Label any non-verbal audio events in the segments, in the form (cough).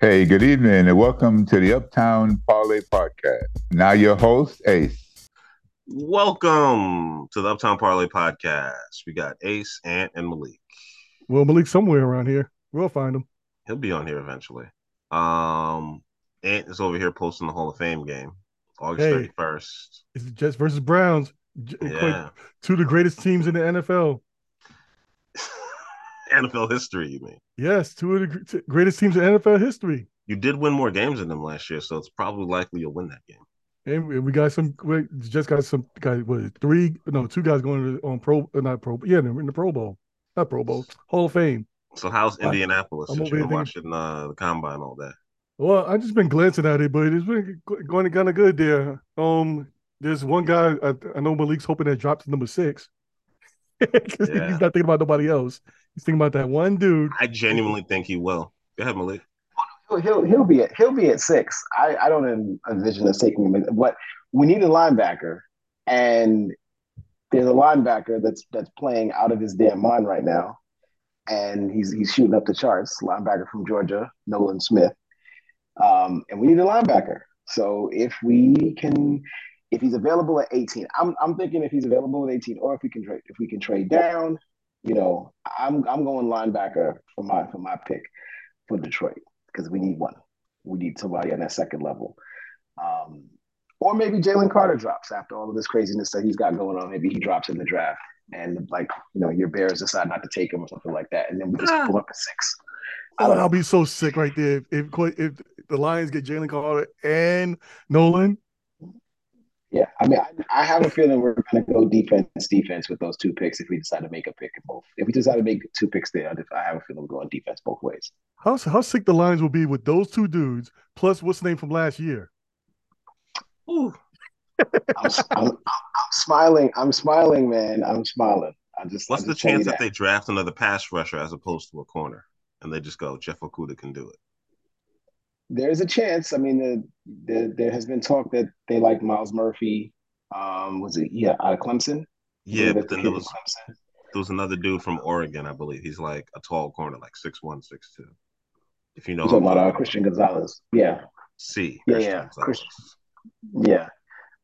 Hey, good evening, and welcome to the Uptown Parlay Podcast. Now, your host, Ace. Welcome to the Uptown Parlay Podcast. We got Ace, Ant, and Malik. Well, Malik somewhere around here. We'll find him. He'll be on here eventually. Um, Ant is over here posting the Hall of Fame game, August Hey. thirty first. It's the Jets versus Browns. Yeah, Two of the greatest teams in the NFL. (laughs) NFL history. You mean Yes, two of the greatest teams in NFL history. you did win more games than them last year, so it's probably likely you'll win that game. And we- got some. We just got some guys. What three? No, two guys going to, on Pro. uh, Not Pro. Yeah, in the Pro Bowl. Not Pro Bowl. Hall of Fame. So how's Indianapolis? I'm you've been watching uh, the combine all day. Well, I just been glancing at it, but it's been going kind of good there. Um, there's one guy I, I know Malik's hoping that drops to number six. (laughs) Yeah. He's not thinking about nobody else. He's thinking about that one dude. I genuinely think he will. Go ahead, Malik. He'll, he'll he'll be at he'll be at six. I, I don't envision us taking him. What we need a linebacker, and there's a linebacker that's that's playing out of his damn mind right now, and he's he's shooting up the charts. Linebacker from Georgia, Nolan Smith, um, and we need a linebacker. So if we can, if he's available at 18, I'm I'm thinking if he's available at 18, or if we can trade if we can trade down, you know, I'm I'm going linebacker for my for my pick for Detroit because we need one. We need somebody on that second level. Um, or maybe Jalen Carter drops after all of this craziness that he's got going on. Maybe he drops in the draft and like, you know, your Bears decide not to take him or something like that. And then we just Ah. pull up at six. Oh, I'll know. be so sick right there if if, if the Lions get Jalen Carter and Nolan. Yeah. I mean, I, I have a feeling we're going to go defense, defense with those two picks if we decide to make a pick in both. If we decide to make two picks there, I have a feeling we're going defense both ways. How how sick the Lions will be with those two dudes plus what's the name from last year? Ooh, (laughs) I'm, I'm, I'm smiling. I'm smiling, man. I'm smiling. I just, what's I the just tell you chance that they draft another pass rusher as opposed to a corner, and they just go Jeff Okudah can do it? There's a chance. I mean, the, the, there has been talk that they like Myles Murphy. Um, was it yeah out of Clemson? Yeah, but then there was Clemson. there was another dude from Oregon, I believe. He's like a tall corner, like six one, six two. If you know, talking about uh, Christian Gonzalez. Yeah, C. Yeah, Christian yeah, Christian. yeah,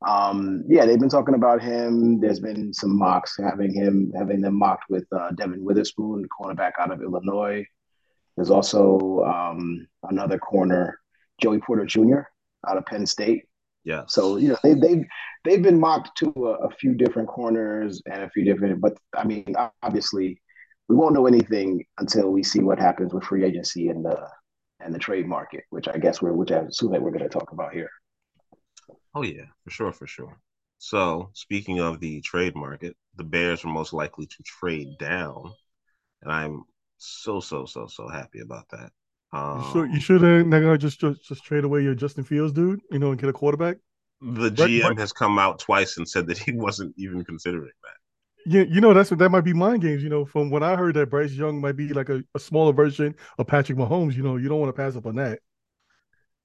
um, yeah. They've been talking about him. There's been some mocks having him having them mocked with uh, Devon Witherspoon, the cornerback out of Illinois. There's also um, another corner, Joey Porter Jr. out of Penn State. Yeah. So you know they they've they've been mocked to a, a few different corners and a few different, but I mean obviously we won't know anything until we see what happens with free agency and the and the trade market, which I guess we're which I assume that we're going to talk about here. Oh yeah, for sure, for sure. So speaking of the trade market, the Bears are most likely to trade down, and I'm so so so so happy about that. Um, You should you should uh, not gonna just, just just trade away your Justin Fields dude, you know, and get a quarterback. the GM has come out twice and said that he (laughs) wasn't even considering that. Yeah, you know that's what that might be mind games. You know, from when I heard that Bryce Young might be like a, a smaller version of Patrick Mahomes. You know, you don't want to pass up on that.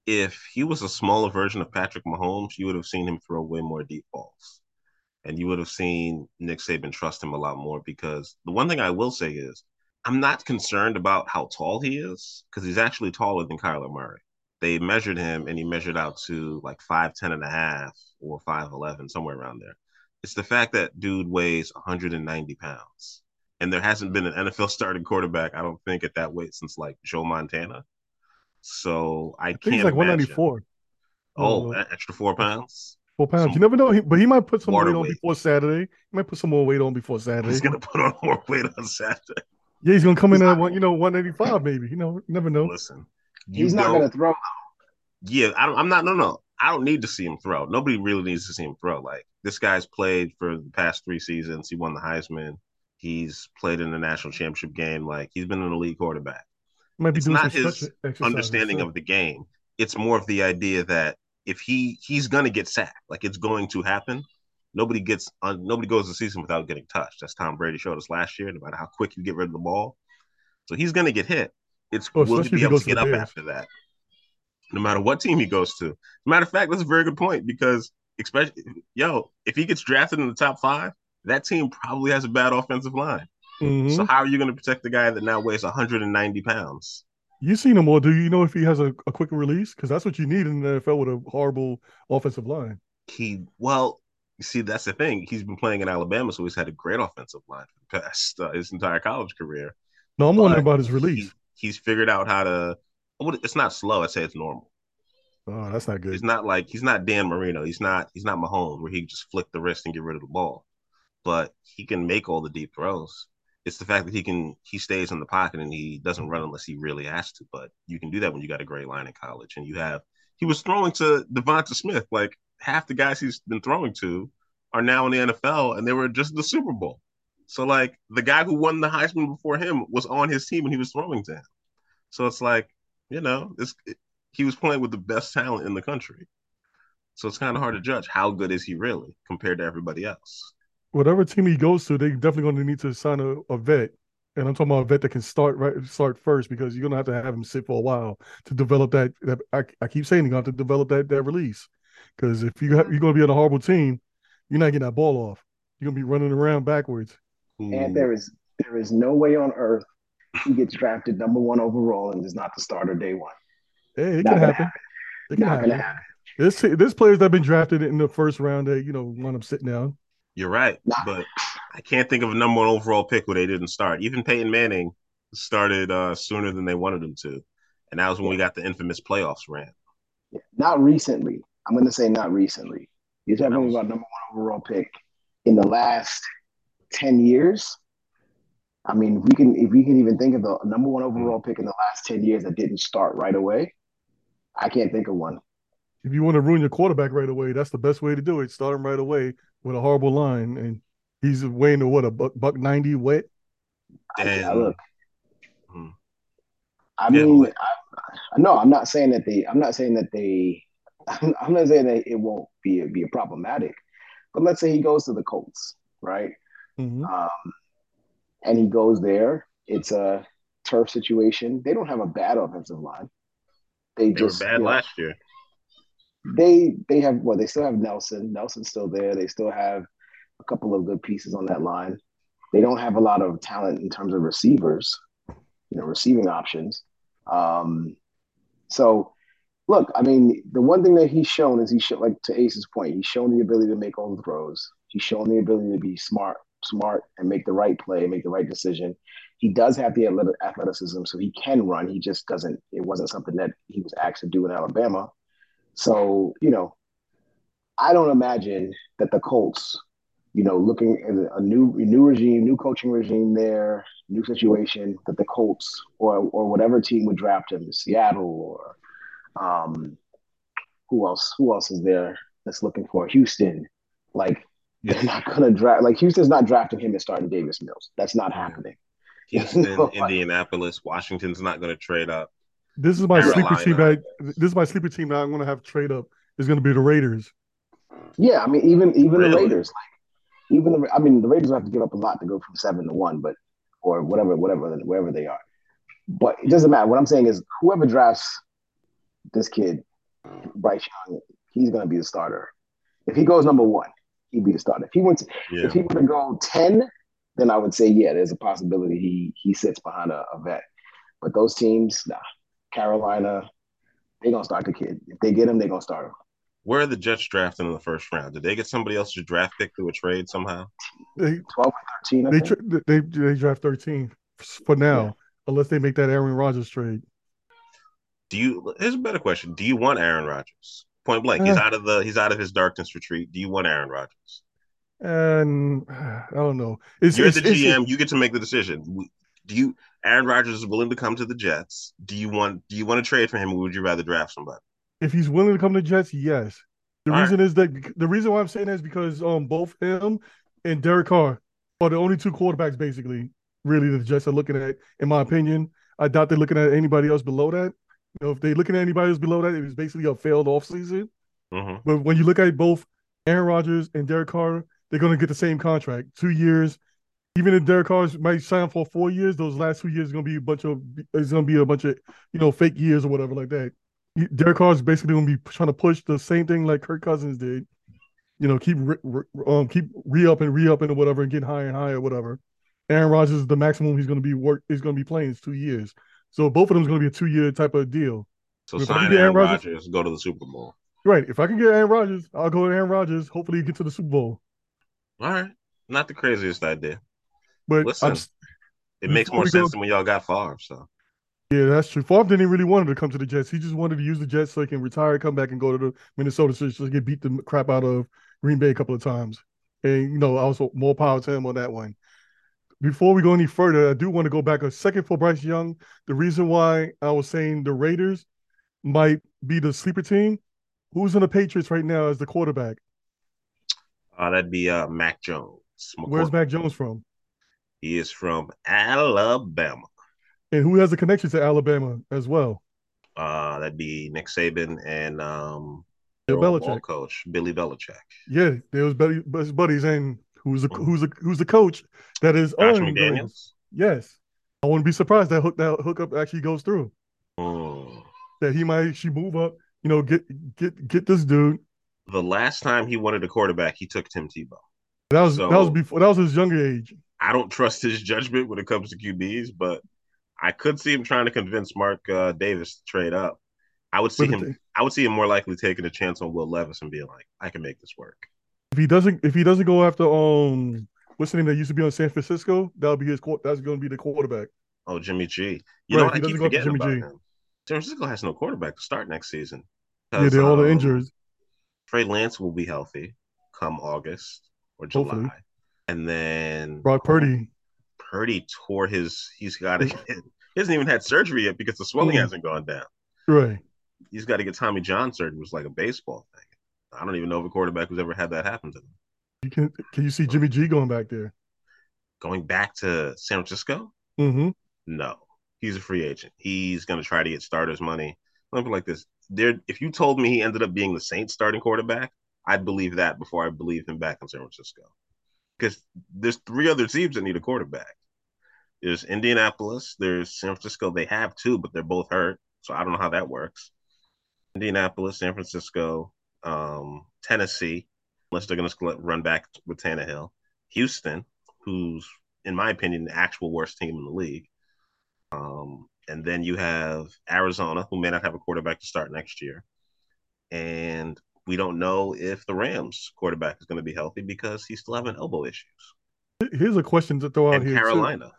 If he was a smaller version of Patrick Mahomes, you would have seen him throw way more deep balls, and you would have seen Nick Saban trust him a lot more. Because the one thing I will say is, I'm not concerned about how tall he is because he's actually taller than Kyler Murray. They measured him and he measured out to like 5'10 and a half or 5'11, somewhere around there. It's the fact that dude weighs 190 pounds. And there hasn't been an NFL (laughs) starting quarterback, I don't think, at that weight since like Joe Montana. So I, I think can't he's like imagine- four. Oh, Uh, extra four pounds. Four pounds. some you never know. He, but he might put some weight on weight. before Saturday. He might put some more weight on before Saturday. He's gonna put on more weight on Saturday. Yeah, he's gonna come in He's at one, you know, one eighty five maybe. You know, never know. Listen, He's not going to throw. Yeah, I don't, I'm not. No, no, I don't need to see him throw. Nobody really needs to see him throw. Like this guy's played for the past three seasons. He won the Heisman. He's played in the national championship game. Like he's been an elite quarterback. He might be It's not his Understanding of the game. It's more of the idea that if he he's gonna get sacked, like it's going to happen. Nobody gets on. Nobody goes the season without getting touched. That's Tom Brady showed us last year. No matter how quick you get rid of the ball, so he's gonna get hit. It's Oh, will he be able to to get up Bears. after that? No matter what team he goes to. Matter of fact, that's a very good point because especially yo, if he gets drafted in the top five, that team probably has a bad offensive line. Mhm. So how are you going to protect the guy that now weighs 190 pounds? You seen him more? Do you know if he has a, a quicker release? Because that's what you need in the NFL with a horrible offensive line. He well, you see, that's the thing. He's been playing in Alabama, so he's had a great offensive line for the past uh, his entire college career. No, I'm But wondering about his release. He, he's figured out how to. It's not slow. I'd say it's normal. oh, that's not good. He's not like he's not Dan Marino. He's not he's not Mahomes where he just flick the wrist and get rid of the ball. But he can make all the deep throws. It's the fact that he can he stays in the pocket and he doesn't run unless he really has to. But you can do that when you got a great line in college and you have he was throwing to Devonta Smith. Like half the guys he's been throwing to are now in the NFL and they were just the Super Bowl. So like the guy who won the Heisman before him was on his team and he was throwing to him. So it's like, you know, this he was playing with the best talent in the country. So it's kind of hard to judge how good is he really compared to everybody else. Whatever team he goes to, they definitely going to need to sign a, a vet. And I'm talking about a vet that can start right start first because you're gonna have to have him sit for a while to develop that. that I, I keep saying you're gonna have to develop that that release. Because if you have, you're gonna be on a horrible team, you're not getting that ball off. You're gonna be running around backwards. And there is there is no way on earth he gets drafted number one overall and is not the starter day one. Hey, it Not can gonna happen. It can Not happen. gonna happen. There's there's players that have been drafted in the first round that you know want them sitting down. You're right, Nah. but I can't think of a number one overall pick where they didn't start. Even Peyton Manning started uh, sooner than they wanted him to, and that was when we got the infamous playoffs ran. Not recently. I'm gonna say not recently. You're talking about number one overall pick in the last ten years. I mean, if we can if we can even think of the number one overall pick in the last ten years that didn't start right away, I can't think of one. If you want to ruin your quarterback right away, that's the best way to do it. Start him right away with a horrible line, and he's weighing to what a buck, buck ninety wet. I, I look. Hmm. I mean, but- I, no, I'm not saying that they. I'm not saying that they. I'm, I'm not saying that it won't be be problematic, but let's say he goes to the Colts, right? Mhm. Um, and he goes there. It's a turf situation. They don't have a bad offensive line. They, They just were bad you know, last year. they they have well, they still have Nelson. Nelson's still there. They still have a couple of good pieces on that line. They don't have a lot of talent in terms of receivers, you know, receiving options. Um, so look, I mean, the one thing that he's shown is he should like to Ace's point, he's shown the ability to make all the throws. He's shown the ability to be smart, smart and make the right play, make the right decision. He does have the athleticism, so he can run. He just doesn't. It wasn't something that he was asked to do in Alabama. So, you know, I don't imagine that the Colts, you know, looking at a new new regime, new coaching regime there, new situation, that the Colts or or whatever team would draft him, Seattle or um who else who else is there that's looking for Houston? Like they're not gonna draft like Houston's not drafting him and starting Davis Mills. That's not happening. Houston, (laughs) No. Indianapolis, Washington's not going to trade up. This is my sleeper team. That, this is my sleeper team that I'm going to have trade up. Is going to be the Raiders. Yeah, I mean, even even Really? the Raiders, like even the I mean, the Raiders have to give up a lot to go from seven to one, but or whatever, whatever, wherever they are. But it doesn't matter. What I'm saying is, whoever drafts this kid, mm. Bryce Young, he's going to be the starter. If he goes number one, he'd be the starter. If he went, to, Yeah, if he were to go ten, then I would say, yeah, there's a possibility he he sits behind a, a vet. But those teams, nah, Carolina, they're gonna start the kid. If they get him, they're gonna start him. where are the Jets drafting in the first round? Did they get somebody else's draft pick through a trade somehow? They 12 or 13, I they think. tra- they they draft 13 for now, unless they make that Aaron Rodgers trade. Do you? Here's a better question. Do you want Aaron Rodgers? Point blank. He's Uh. out of the. He's out of his darkness retreat. Do you want Aaron Rodgers? And I don't know. It's, You're it's, the it's- GM. You get to make the decision. Do you? Aaron Rodgers is willing to come to the Jets. Do you want? Do you want to trade for him, or would you rather draft somebody? if he's willing to come to Jets, yes. The All reason is that the reason why I'm saying that is because um both him and Derek Carr are the only two quarterbacks basically really the Jets are looking at, in my opinion. I doubt they're looking at anybody else below that. You know, if they're looking at anybody else below that, it was basically a failed offseason. hmm But when you look at both Aaron Rodgers and Derek Carr, they're going to get the same contract, two years. Even if Derek Carr might sign for four years, those last two years is going to be a bunch of it's going to be a bunch of you know fake years or whatever like that. Derek Carr is basically going to be trying to push the same thing like Kirk Cousins did. You know, keep re, re- um keep re up and re upping or whatever and getting higher and higher or whatever. Aaron Rodgers is the maximum he's going to be work is going to be playing is two years. So both of them is going to be a two year type of deal. So If sign Aaron Aaron Rodgers, go to the Super Bowl. Right. If I can get Aaron Rodgers, I'll go to Aaron Rodgers. Hopefully, get to the Super Bowl. All right, not the craziest idea. But Listen. I'm, It makes more sense than when y'all got Favre. So yeah, that's true. Favre didn't really want to come to the Jets. He just wanted to use the Jets so he can retire, come back, and go to the Minnesota so just get beat the crap out of Green Bay a couple of times. And you know, also more power to him on that one. Before we go any further, I do want to go back a second for Bryce Young. The reason why I was saying the Raiders might be the sleeper team. Who's in the Patriots right now as the quarterback? uh, that'd be uh, Mac Jones. Where's Mac Jones from? He is from Alabama. And who has a connection to Alabama as well? Uh, that'd be Nick Saban and um, Bill Belichick. coach Billy Belichick. Yeah, there was buddy, his buddies, and who's the Mhm. who's the who's the coach that is Josh on the Raiders. McDaniels. Yes, I wouldn't be surprised that hook that hookup actually goes through. Mm. That he might actually move up, you know, get get get this dude. The last time he wanted a quarterback, he took Tim Tebow. That was that was before that was his younger age. I don't trust his judgment when it comes to QBs, but I could see him trying to convince Mark uh, Davis to trade up. I would see him. I would see him more likely taking a chance on Will Levis and being like, "I can make this work." If he doesn't if he doesn't go after um what's the name that used to be on San Francisco, that'll be his that's going to be the quarterback. Oh, Jimmy G. You Right, know what? he I keep doesn't go after forgetting Jimmy about G. him. San Francisco has no quarterback to start next season. Yeah, they're all the um, injuries. Trey Lance will be healthy come August or July, Hopefully. and then Brock Purdy. Purdy tore his. He's got (laughs) to. He hasn't even had surgery yet because the swelling Mhm. hasn't gone down. Right. He's got to get Tommy John surgery. It was like a baseball thing. I don't even know if a quarterback who's ever had that happen to them. You can can you see Jimmy G going back there? Going back to San Francisco, Mm-hmm. no, he's a free agent. He's going to try to get starters money. Let me like this: there, if you told me he ended up being the Saints starting quarterback, I'd believe that before I believe him back in San Francisco. Because there's three other teams that need a quarterback. There's Indianapolis, there's San Francisco. They have two, but they're both hurt, so I don't know how that works. Indianapolis, San Francisco, um, Tennessee, unless they're going to run back with Tannehill. Houston, who's in my opinion the actual worst team in the league. Um, and then you have Arizona, who may not have a quarterback to start next year. And we don't know if the Rams quarterback is going to be healthy because he's still having elbow issues. Here's a question to throw out and here. too. Carolina.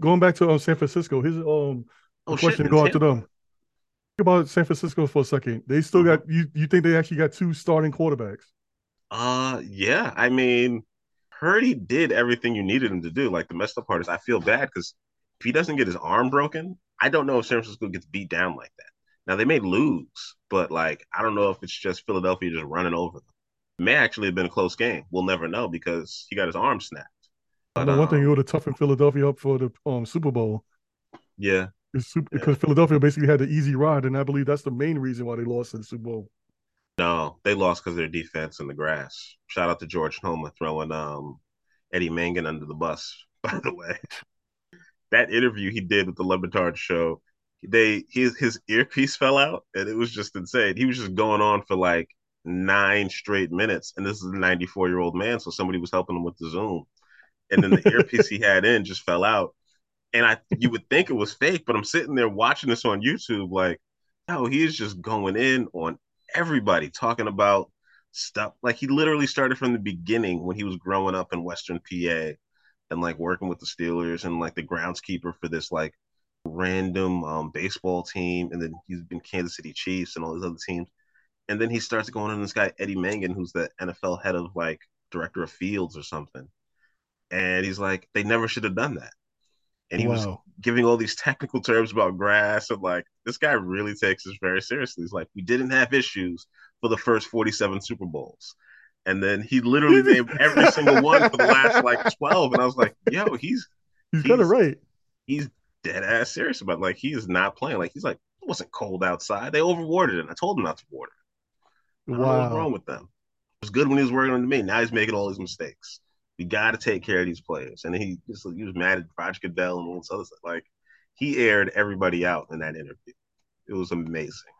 Going back to um, San Francisco, here's um Oh, a shit, question to go out to them. Think about San Francisco for a second. They still got you. You think they actually got two starting quarterbacks? Uh, yeah. I mean, Purdy did everything you needed him to do. Like the messed up part is, I feel bad because if he doesn't get his arm broken, I don't know if San Francisco gets beat down like that. Now they may lose, but like I don't know if it's just Philadelphia just running over them. It may actually have been a close game. We'll never know because he got his arm snapped. I But, know one thing um, it would have toughened Philadelphia up for the um Super Bowl. yeah, It's super, Yeah. Because Philadelphia basically had the easy ride, and I believe that's the main reason why they lost in the Super Bowl. no, they lost because their defense in the grass. Shout out to George Toma throwing um Eddie Mangan under the bus. (laughs) By the way, that interview he did with the Le Batard show, they his his earpiece fell out, and it was just insane. He was just going on for like nine straight minutes, and this is a 94 year old man, so somebody was helping him with the Zoom, and then the (laughs) earpiece he had in just fell out. And I, you would think it was fake, but I'm sitting there watching this on YouTube, like, oh, he is just going in on everybody, talking about stuff. Like he literally started from the beginning when he was growing up in Western PA, and like working with the Steelers and like the groundskeeper for this like random um, baseball team, and then he's been Kansas City Chiefs and all these other teams. And then he starts going on this guy Eddie Mangan, who's the NFL head of like director of fields or something. And he's like, they never should have done that. And he was giving all these technical terms about grass and like this guy really takes this very seriously. He's like, we didn't have issues for the first 47 Super Bowls. And then he literally (laughs) named every single one for the last like 12. And I was like, yo, he's He's kind of he's- right. he's dead ass serious about it. like he is not playing. Like he's like, it wasn't cold outside. They overwatered it. I told him not to water. it. I what's wrong with them. It was good when he was working on me. Now he's making all these mistakes. We got to take care of these players. And he just he was mad at Roger Goodell and all this other stuff. Like he aired everybody out in that interview. It was amazing.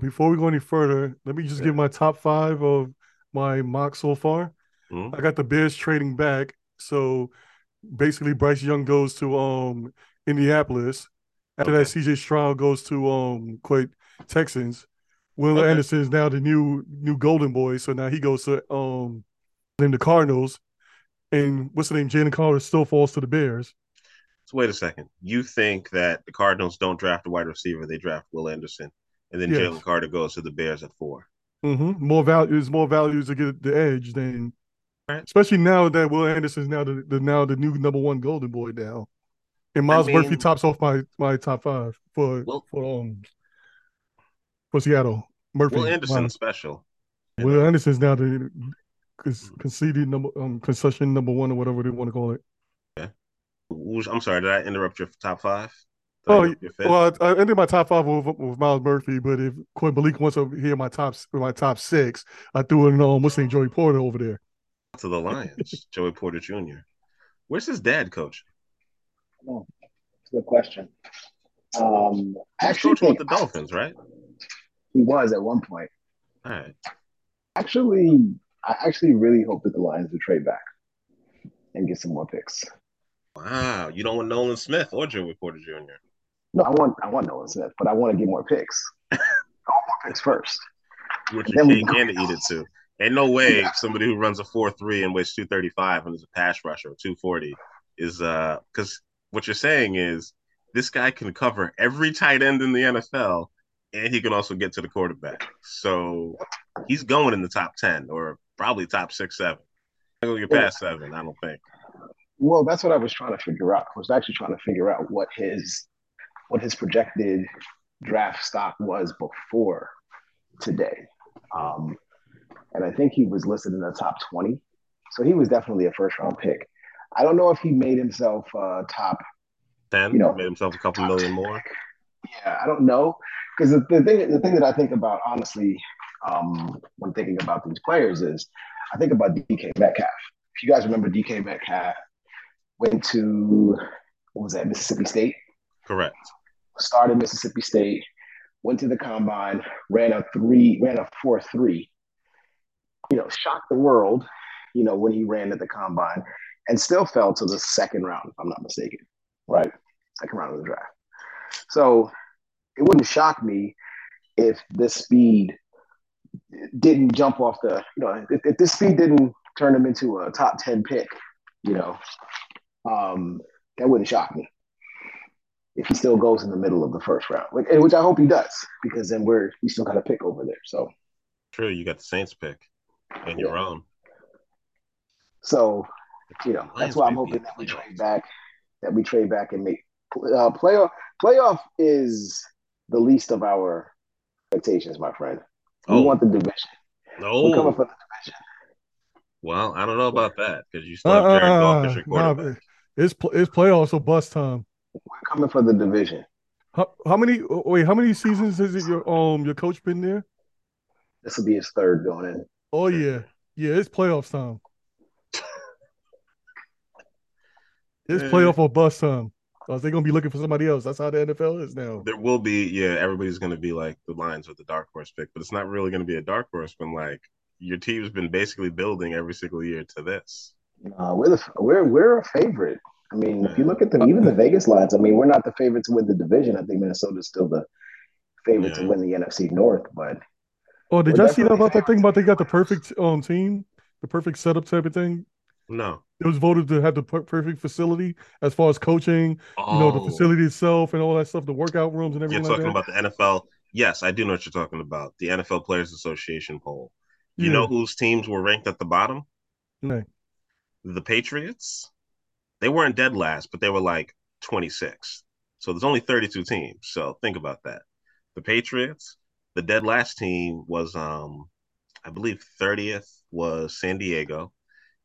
Before we go any further, let me just Yeah. give my top five of my mock so far. Mhm. I got the Bears trading back. So basically Bryce Young goes to um Indianapolis. After that, CJ Stroud goes to um quite Texans. Will okay. Anderson is now the new new golden boy, so now he goes to um then the Cardinals, and what's the name? Jalen Carter still falls to the Bears. So wait a second. You think that the Cardinals don't draft a wide receiver; they draft Will Anderson, and then yes. Jalen Carter goes to the Bears at 4 mm-hmm. More value is more values to get the edge than, right. especially now that Will Anderson is now the, the, now the new number one golden boy now, and Myles I mean, Murphy tops off my my top five for well, for um for Seattle. Murphy, Will Anderson special. Will? Anderson's now the conceded number um concession number one or whatever they want to call it. Yeah. I'm sorry, did I interrupt your top five? oh, well, I, I ended my top five with, with Myles Murphy, but if Quinn Malik wants to hear my top my top six, I threw in um, what's name Joey Porter over there. To the Lions, (laughs) Joey Porter Jr. Where's his dad, coach? Oh, good question. Um, actually, with the Dolphins, right? He was at one point. All right. Actually, I actually really hope that the Lions would trade back and get some more picks. Wow, you don't want Nolan Smith or Joey Porter Jr. No, I want I want Nolan Smith, but I want to get more picks. (laughs) I want more picks first. Which you can't eat it too. Ain't no way yeah. somebody who runs a four three and weighs two thirty five and is a pass rusher or two forty is uh because what you're saying is this guy can cover every tight end in the NFL and he can also get to the quarterback. So he's going in the top ten or probably top six seven. I'm gonna get past seven. I don't think. Well, that's what I was trying to figure out. I was actually trying to figure out what his what his projected draft stock was before today. Um, and I think he was listed in the top 20. So he was definitely a first round pick. I don't know if he made himself uh, top 10, you know, made himself a couple million 10. more. Yeah, I don't know. Because the, the, thing, the thing that I think about, honestly, um, when thinking about these players is I think about DK Metcalf. If you guys remember DK Metcalf, went to what was that Mississippi State? Correct. Started Mississippi State, went to the combine, ran a three, ran a four three. You know, shocked the world. You know when he ran at the combine, and still fell to the second round, if I'm not mistaken. Right, second round of the draft. So it wouldn't shock me if this speed didn't jump off the, you know, if, if this speed didn't turn him into a top 10 pick, you know, um, that wouldn't shock me if he still goes in the middle of the first round, which I hope he does, because then we're we still got a pick over there. So true, you got the Saints pick and your yeah. own. So you know that's why I'm hoping that we trade back, that we trade back and make uh, playoff. Playoff is the least of our expectations, my friend. We oh. want the division. No, we're coming for the division. Well, I don't know about that because you still have Jared uh, Goff as your quarterback. Nah, it's it's playoffs or bust time. We're coming for the division. How, how many? Wait, how many seasons has it your um your coach been there? This will be his third going in. Oh yeah, yeah, it's playoffs time. it's (laughs) playoff or bust time. Or they gonna be looking for somebody else? That's how the NFL is now. There will be, yeah. Everybody's gonna be like the Lions with the dark horse pick, but it's not really gonna be a dark horse. When like your team's been basically building every single year to this. Uh, we're the we're we're a favorite. I mean, if you look at the even the Vegas lines, I mean, we're not the favorite to win the division. I think Minnesota's still the favorite yeah. to win the NFC North. But oh, did y'all see that about that thing about they got the perfect um team, the perfect setup type of thing? No, it was voted to have the perfect facility as far as coaching, oh. you know, the oh. facility itself and all that stuff, the workout rooms and everything. You're talking like about the NFL. Yes, I do know what you're talking about. The NFL Players Association poll. You yeah. know whose teams were ranked at the bottom? No. The Patriots they weren't dead last, but they were like 26. So there's only 32 teams. So think about that. The Patriots, the dead last team was um I believe 30th was San Diego.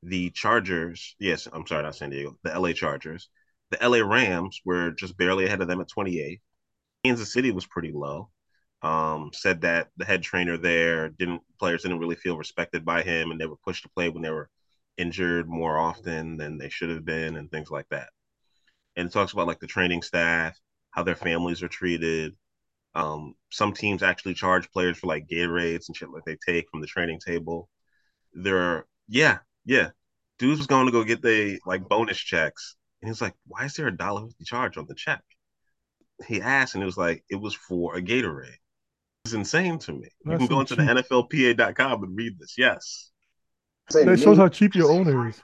The Chargers, yes, I'm sorry, not San Diego, the LA Chargers. The LA Rams were just barely ahead of them at 28. Kansas City was pretty low. Um, said that the head trainer there didn't players didn't really feel respected by him and they were pushed to play when they were injured more often than they should have been and things like that. And it talks about like the training staff, how their families are treated. Um, some teams actually charge players for like Gatorades and shit like they take from the training table. There are, yeah, yeah. Dudes was going to go get the like bonus checks. And he's like, why is there a dollar fifty charge on the check? he asked, and it was like it was for a Gatorade. It's insane to me. you That's can go so into the NFLPA.com and read this. Yes, Say to That shows how cheap your owner is.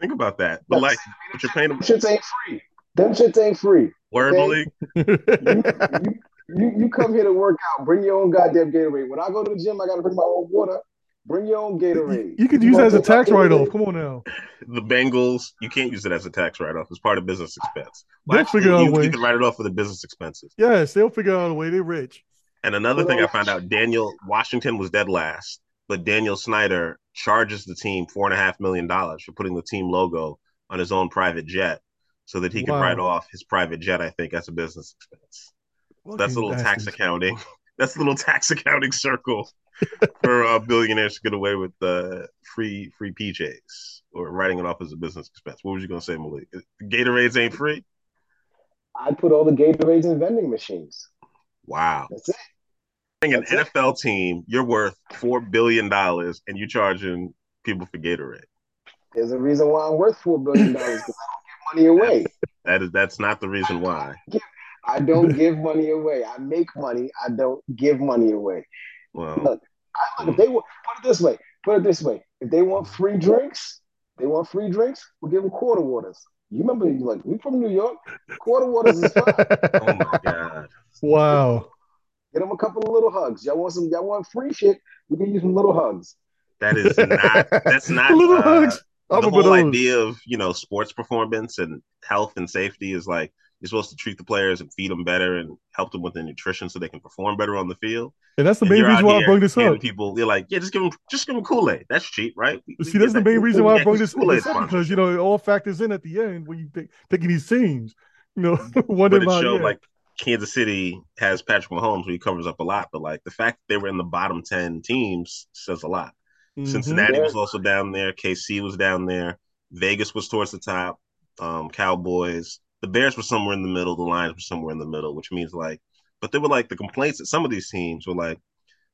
think about that. But like, but you're paying them them shits ain't free. Them shits ain't free. word Okay. Malik. You, you, you, you come here to work out. Bring your own goddamn Gatorade. When I go to the gym, I got to bring my own water. Bring your own Gatorade. you could use that as a tax write off. Come on now. the Bengals, you can't use it as a tax write off. It's part of business expense. They'll actually, figure out a you, way. you can write it off for the business expenses. Yes, they'll figure out a way. They're rich. And another Well, thing I found out, Daniel Washington was dead last, but Daniel Snyder charges the team four and a half million dollars for putting the team logo on his own private jet so that he could Wow. write off his private jet, I think, as a business expense. That's a Fucking little tax accounting. (laughs) That's a little (laughs) tax accounting circle (laughs) for uh, billionaires to get away with uh, free free PJs or writing it off as a business expense. What was you gonna say, Malik? Gatorades ain't free. I put all the Gatorades in vending machines. Wow. That's it. An That's it. NFL team, you're worth four billion dollars, and you're charging people for Gatorade. There's a reason why I'm worth $4 billion because I don't give money away. That is that's not the reason why. I don't give money away. I make money. I don't give money away. Well, Look, I look, if they want, put it this way, put it this way. If they want free drinks, they want free drinks, we'll give them quarter waters. You remember, like, we from New York, quarter waters is fine. (laughs) oh my god. wow. Get them a couple of little hugs. Y'all want some, y'all want free shit, we can use some little hugs. That is not that's (laughs) not little uh, hugs. I the whole idea of you know sports performance and health and safety is like you're supposed to treat the players and feed them better and help them with their nutrition so they can perform better on the field. And that's the And main reason why I brought this up. People, you're like, yeah, just give them, just give them Kool Aid. That's cheap, right? We- we See, that's get the that. main reason why I brought this, this up because you know it all factors in at the end when you think, taking these teams. You know, (laughs) wondering about showed yeah. like Kansas City has Patrick Mahomes, where he covers up a lot. But like the fact that they were in the bottom ten teams says a lot. Mhm. Cincinnati was also down there. KC was down there. Vegas was towards the top. Um, Cowboys. The Bears were somewhere in the middle. The Lions were somewhere in the middle, which means like, but they were like the complaints that some of these teams were like,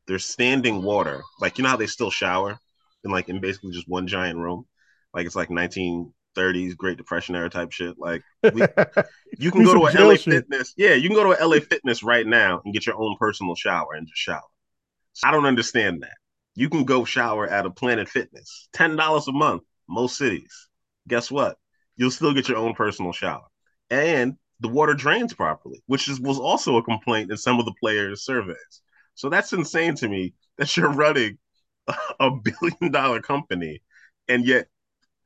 they're standing water. Like you know how they still shower in like in basically just one giant room, like it's like 1930s Great Depression era type shit. Like we- (laughs) you can go to a LA shit. Fitness. Yeah, you can go to a LA Fitness right now and get your own personal shower and just shower. So I don't understand that. You can go shower at a Planet Fitness, ten dollars a month, most cities. Guess what? You'll still get your own personal shower, and the water drains properly, which is, was also a complaint in some of the players' surveys. So that's insane to me that you're running (laughs) a billion dollar company, and yet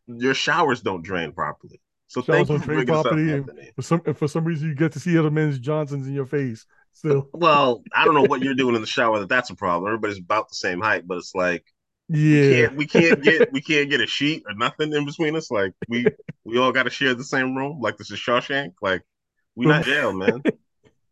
your showers don't drain properly. So Showers thank you for drain bringing up, and- for some for some reason you get to see other men's Johnsons in your face. Still, Well, I don't know what you're doing in the shower that that's a problem. Everybody's about the same height, but it's like we yeah. can't we can't get we can't get a sheet or nothing in between us. Like we we all got to share the same room. Like this is Shawshank. Like we not jail, man. (laughs)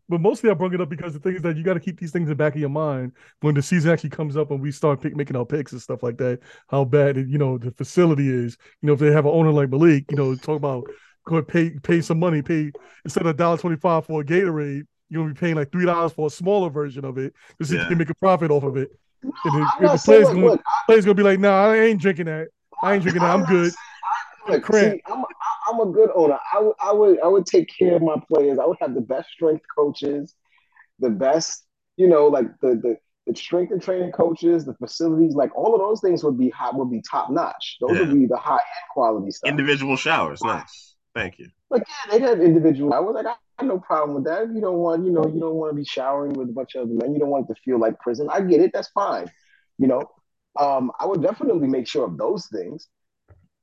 But mostly I brought it up because the thing is that you got to keep these things in the back of your mind when the season actually comes up and we start pick, making our picks and stuff like that. How bad it, you know the facility is. You know if they have an owner like Malik, you know talk about go pay pay some money, pay instead of dollar twenty five for a Gatorade, you're gonna be paying like three dollars for a smaller version of it. because Yeah. you can make a profit off of it. And the, I'm and not the players gonna look, players gonna be like, nah, I ain't drinking that. I ain't drinking that. I'm good. saying- Look, Cramp. see, I'm, I'm a good owner. I would, I would, take care of my players. I would have the best strength coaches, the best, you know, like the the, the strength and training coaches, the facilities, like all of those things would be hot, would be top notch. Those would be the high end quality stuff. Individual showers, nice. Thank you. Like yeah, they have individual. I was like, I have no problem with that. If you don't want, you know, you don't want to be showering with a bunch of other men. You don't want it to feel like prison. I get it. That's fine. You know, um, I would definitely make sure of those things.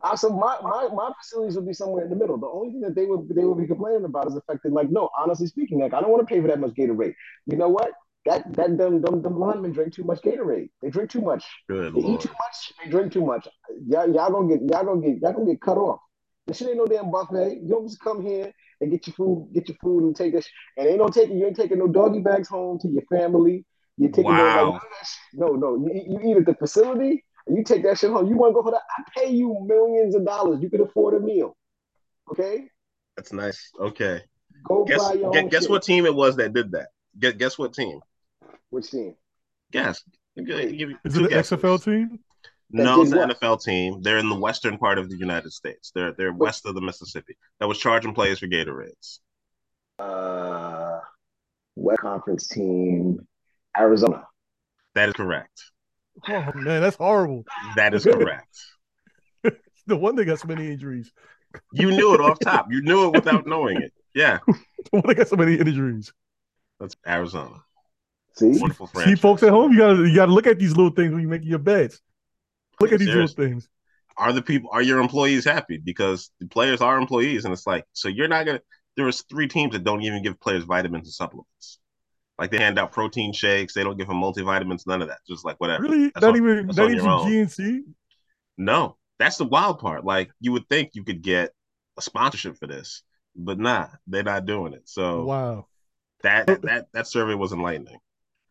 Uh, so my, my my facilities would be somewhere in the middle. The only thing that they would they would be complaining about is the fact that like no, honestly speaking, like I don't want to pay for that much Gatorade. You know what? That that them them, them linemen drink too much Gatorade. They drink too much. Good They eat too much. They drink too much. Y'all, y'all gonna get y'all gonna get y'all gonna get cut off. This shit ain't no damn buffet. You don't just come here and get your food, get your food and take this. And ain't no taking you ain't taking no doggy bags home to your family. You're taking no, Wow. none of that shit. no, no. You, you eat at the facility and you take that shit home. You want to go for that? I pay you millions of dollars. You can afford a meal. Okay, That's nice. Okay. go Guess buy your guess, own guess shit. what team it was that did that? Guess, guess what team? Which team? Guess. Give, give you Is it the guesses. XFL team? No, it's an? NFL team. They're in the western part of the United States. They're they're west of the Mississippi. That was charging players for Gatorades. Uh, West Conference team, Arizona. That is correct. Oh man, that's horrible. That is correct. (laughs) the one that got so many injuries. You knew it off top. You knew it without (laughs) knowing it. Yeah, No wonder they got so many injuries. that's Arizona. See, Wonderful See, folks at home, you gotta you gotta look at these little things when you're making your bets. Look at these little things. Are the people? Are your employees happy? Because the players are employees, and it's like so you're not gonna. There was three teams that don't even give players vitamins and supplements. Like they hand out protein shakes. They don't give them multivitamins. None of that. Just like whatever. Really? That's Not on- even not even your from own. GNC? No, that's the wild part. Like you would think you could get a sponsorship for this, but nah, they're not doing it. So Wow. that that that survey was enlightening.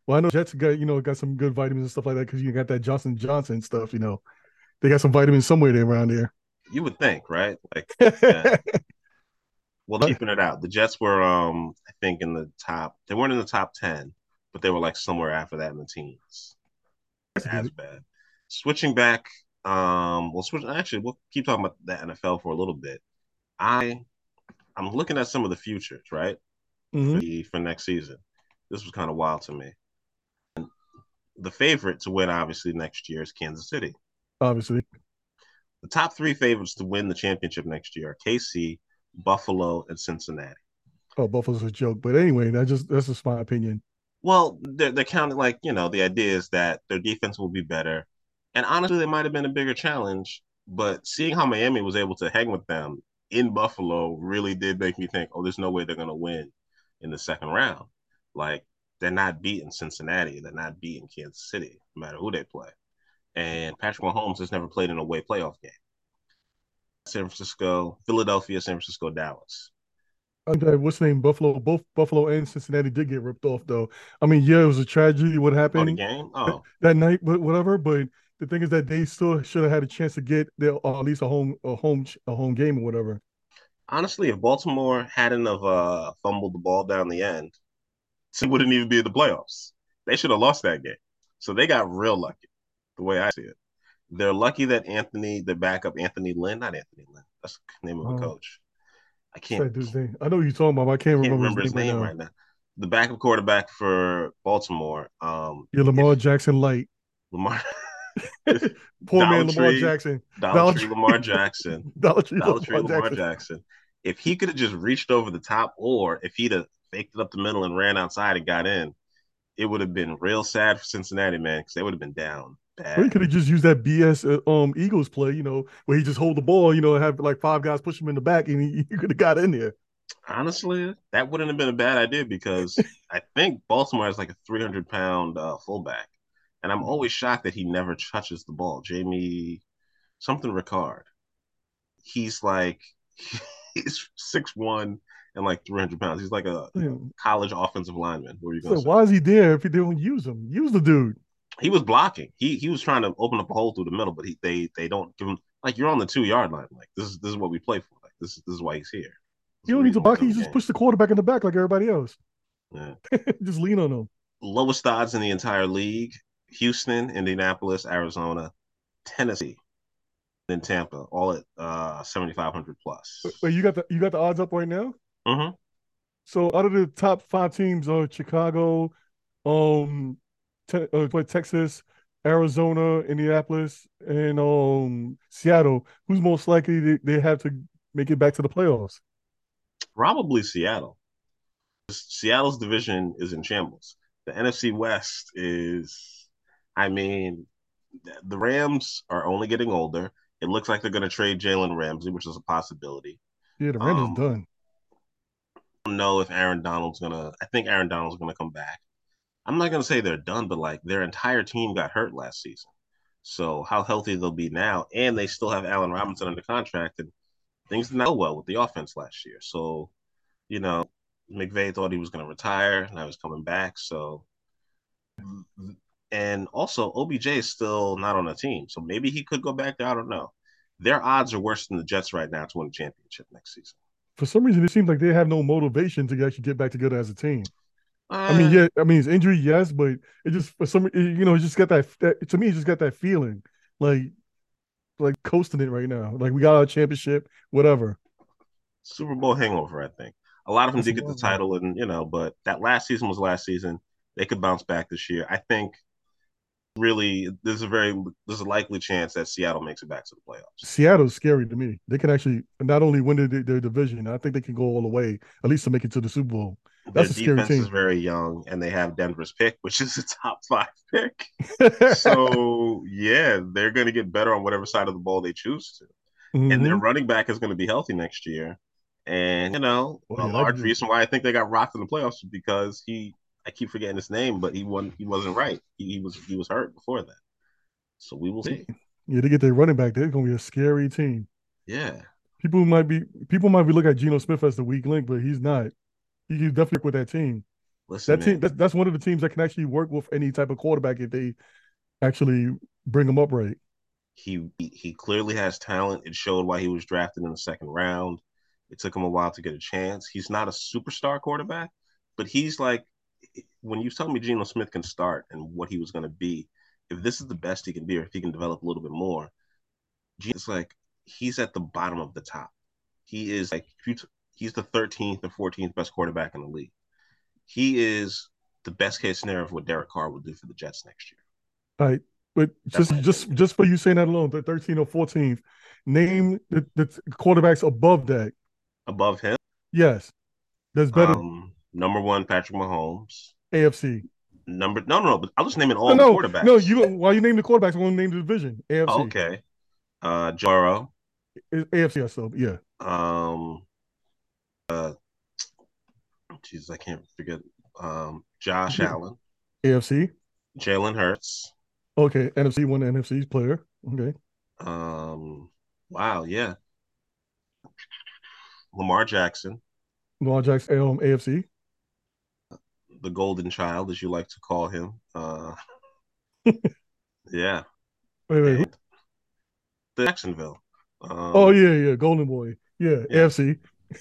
Well, I know Jets got you know got some good vitamins and stuff like that because you got that Johnson Johnson stuff. You know, they got some vitamins somewhere there around there. You would think, right? Like, (laughs) yeah. well, keeping it out. The Jets were, um, I think, in the top. They weren't in the top ten, but they were like somewhere after that in the teens. That's as bad. Switching back, um, we'll switch. Actually, we'll keep talking about the NFL for a little bit. I, I'm looking at some of the futures, right, Mhm. for, the, for next season. This was kind of wild to me. The favorite to win, obviously, next year is Kansas City. Obviously, The top three favorites to win the championship next year are KC, Buffalo, and Cincinnati. oh, Buffalo's a joke, but anyway, that just that's just my opinion. Well, they're, they're counting like, you know, the idea is that their defense will be better. And honestly, they might have been a bigger challenge. But seeing how Miami was able to hang with them in Buffalo really did make me think, oh, there's no way they're going to win in the second round. Like, they're not beating Cincinnati. They're not beating Kansas City, no matter who they play. And Patrick Mahomes has never played in a away playoff game. San Francisco, Philadelphia, San Francisco, Dallas. Okay, what's the name? Buffalo. Both Buffalo and Cincinnati did get ripped off, though. I mean, yeah, it was a tragedy what Oh, the happened game? Oh, that night, but whatever. But the thing is that they still should have had a chance to get their or at least a home a home a home game or whatever. honestly, if Baltimore hadn't have uh, fumbled the ball down the end, it wouldn't even be in the playoffs. They should have lost that game. So they got real lucky, the way I see it. They're lucky that Anthony, the backup Anthony Lynn, not Anthony Lynn, that's the name of a Oh. coach. I can't, dude's name? I know you're talking about. But I can't, can't remember, remember his name right right now. The backup quarterback for Baltimore, um, Yeah, Lamar if Jackson light. Lamar, (laughs) (laughs) Poor Dollar man, Lamar Tree, Jackson. Dollar Dollar Tree. Lamar (laughs) Jackson, Dollar Tree, Dollar Lamar, Tree Lamar Jackson. Jackson. If he could have just reached over the top, or if he'd have faked it up the middle and ran outside and got in, it would have been real sad for Cincinnati, man, because they would have been down Or he bad. could have just used that BS uh, um Eagles play, you know, where he just hold the ball, you know, have like five guys push him in the back, and he, (laughs) he could have got in there. Honestly, that wouldn't have been a bad idea because (laughs) I think Baltimore has like a 300 pound uh, fullback, and I'm always shocked that he never touches the ball. Jamie, something Ricard. He's like (laughs) he's six one and like 300 pounds. He's like a Man, college offensive lineman. What are you going why is he there if he didn't use him? Use the dude. He was blocking. He he was trying to open up a hole through the middle, but he they they don't give him like you're on the two yard line. Like this is this is what we play for. Like this is this is why he's here. You don't need to block. You just push the quarterback in the back like everybody else. game. (laughs) just lean on him. Yeah. Lowest odds in the entire league: Houston, Indianapolis, Arizona, Tennessee, then Tampa, all at uh 7,500 plus. Wait, you got the you got the odds up right now. Hmm So out of the top five teams are Chicago, um, te- uh, Texas, Arizona, Indianapolis, and um Seattle. Who's most likely they, they have to make it back to the playoffs? Probably Seattle. Seattle's division is in shambles. The NFC West is, I mean, the Rams are only getting older. It looks like they're going to trade Jalen Ramsey, which is a possibility. Yeah, the Rams Um, is done. I know if Aaron Donald's to, I think Aaron Donald's to come back. I'm not to say they're done, but like their entire team got hurt last season. So how healthy they'll be now, and they still have Allen Robinson under contract, and things did not go well with the offense last year. So, you know, McVay thought he was to retire, now he's coming back. So, and also OBJ is still not on the team, so maybe he could go back there. I don't know. Their odds are worse than the Jets right now to win a championship next season. For some reason, it seems like they have no motivation to actually get back together as a team. I mean, Uh, yeah, I mean it's injury, yes, but it just for some, you know, it just got that, that to me, it just got that feeling like, like coasting it right now. Like we got our championship, whatever. Super Bowl hangover, I think. A lot of them That's did get the title, and you know, but that last season was last season. They could bounce back this year. I think. Really, there's a very there's a likely chance that Seattle makes it back to the playoffs. Seattle's scary to me. They can actually not only win their, their division, I think they can go all the way, at least to make it to the Super Bowl. Their That's a scary defense team. is very young, and they have Denver's pick, which is a top five (laughs) pick. (laughs) so yeah, they're going to get better on whatever side of the ball they choose to. And their Mhm. running back is going to be healthy next year. And you know, Oh, a large reason why I think they got rocked in the playoffs is because he I keep forgetting his name, but he wasn't he wasn't right. He, he was he was hurt before that. So we will see. yeah, they get their running back. They're going to be a scary team. Yeah. People might be people might be looking at Geno Smith as the weak link, but he's not. He can definitely work with that team. Listen, That team that's, that's one of the teams that can actually work with any type of quarterback if they actually bring him up right. he- he clearly has talent. It showed why he was drafted in the second round. It took him a while to get a chance. He's not a superstar quarterback, but he's like when you tell me Geno Smith can start and what he was going to be, if this is the best he can be, or if he can develop a little bit more, it's like he's at the bottom of the top. He is like if you t- he's the 13th or 14th best quarterback in the league. He is the best case scenario of what Derek Carr will do for the Jets next year. All right. But That's just just just for you saying that alone, the 13th or 14th, name the, the quarterbacks above that. Above him, Yes. That's better um, number one, Patrick Mahomes. AFC. Number no, no, no. But I'll just name it all No, quarterbacks. no, you while you name the quarterbacks, I want to name the division. AFC. Oh, okay. Uh. It's AFC, I still, yeah. Um. Uh. Jesus, I can't forget. Um, Josh. Allen, AFC. Jalen Hurts. Okay. NFC one NFC's player. Okay. Um. Wow. Yeah. Lamar Jackson, Lamar Jackson, um, AFC. The golden child, as you like to call him. Uh. (laughs) yeah. Wait, wait. who- And the Jacksonville. Um, Oh yeah, yeah. Golden Boy. Yeah, Yeah. AFC. (laughs)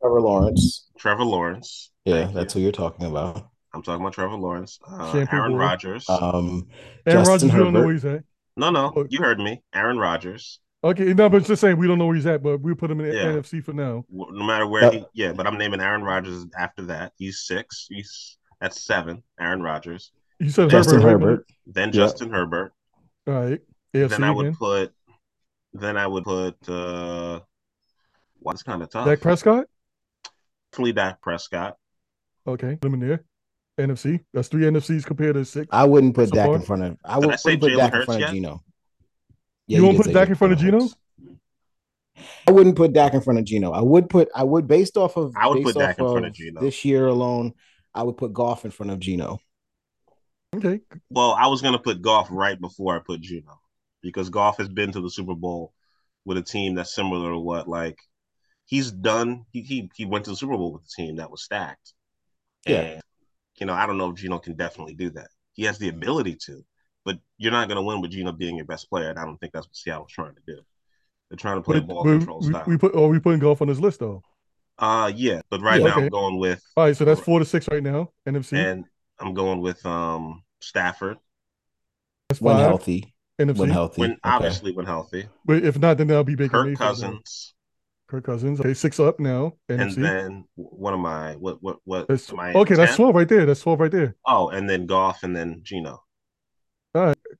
Trevor Lawrence. Trevor Lawrence. Yeah, Thank that's you. who you're talking about. I'm talking about Trevor Lawrence. Uh, Aaron boy. Rodgers. Um, Aaron Justin Rodgers, we don't know Herbert. where he's at. no, no, oh. you heard me. Aaron Rodgers. Okay, no, but it's just saying we don't know where he's at, but we'll put him in the Yeah. NFC for now. No matter where he, yeah, but I'm naming Aaron Rodgers after that. He's six. He's at seven. Aaron Rodgers. You said Justin Herbert. right, Herbert. Then Yeah. Justin Herbert. All right. AFC then I would again. put. Then I would put. uh Well, it's kind of tough. Dak Prescott. Definitely Dak Prescott. Okay, put him in there. NFC. That's three NFCs compared to six. I wouldn't put So Dak far? in front of. I Did I wouldn't say put Jalen Dak in front yet? of Geno. You won't put say Dak in front of Jalen Geno? I wouldn't put Dak in front of Geno. I would put. I would based off of. I would based put Dak off in front of Geno. This year alone, I would put Goff in front of Geno. Okay. Well, I was gonna put Goff right before I put Geno, because Goff has been to the Super Bowl with a team that's similar to what like he's done. He he, he went to the Super Bowl with a team that was stacked. Yeah. And, you know, I don't know if Geno can definitely do that. He has the ability to, but you're not gonna win with Geno being your best player. And I don't think that's what Seattle's trying to do. They're trying to play But- ball control we, style. we put oh we putting goff on this list though. uh yeah, but right Yeah. now Okay. I'm going with All right, so that's four to six right now. NFC. and I'm going with um Stafford that's When healthy. NFC. When healthy. when Okay. obviously when healthy. But if not, then that'll be Baker Kirk Mayfield then. Cousins. Kirk Cousins. Okay, six up now. and NFC. then what am I? What what what? That's, am I okay, that's twelve right there. That's twelve right there. Oh, and then goff, and then Geno.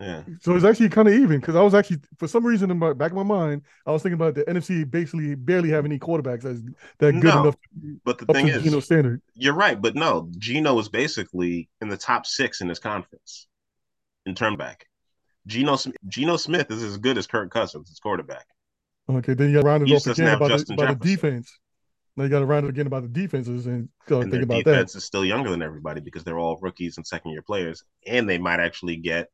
All right. Yeah, So it's actually kind of even because I was actually for some reason in my back of my mind I was thinking about the NFC basically barely have any quarterbacks that's that good No, enough but the thing is, Geno standard. you're right. But no, Geno is basically in the top six in this conference in turn back. Geno Sm- Geno Smith is as good as Kirk Cousins as quarterback. Okay, then you got to round it off again about, the, about the defense. Now you got to round it again about the defenses and uh, and think about defense is still younger than everybody because they're all rookies and second year players, and they might actually get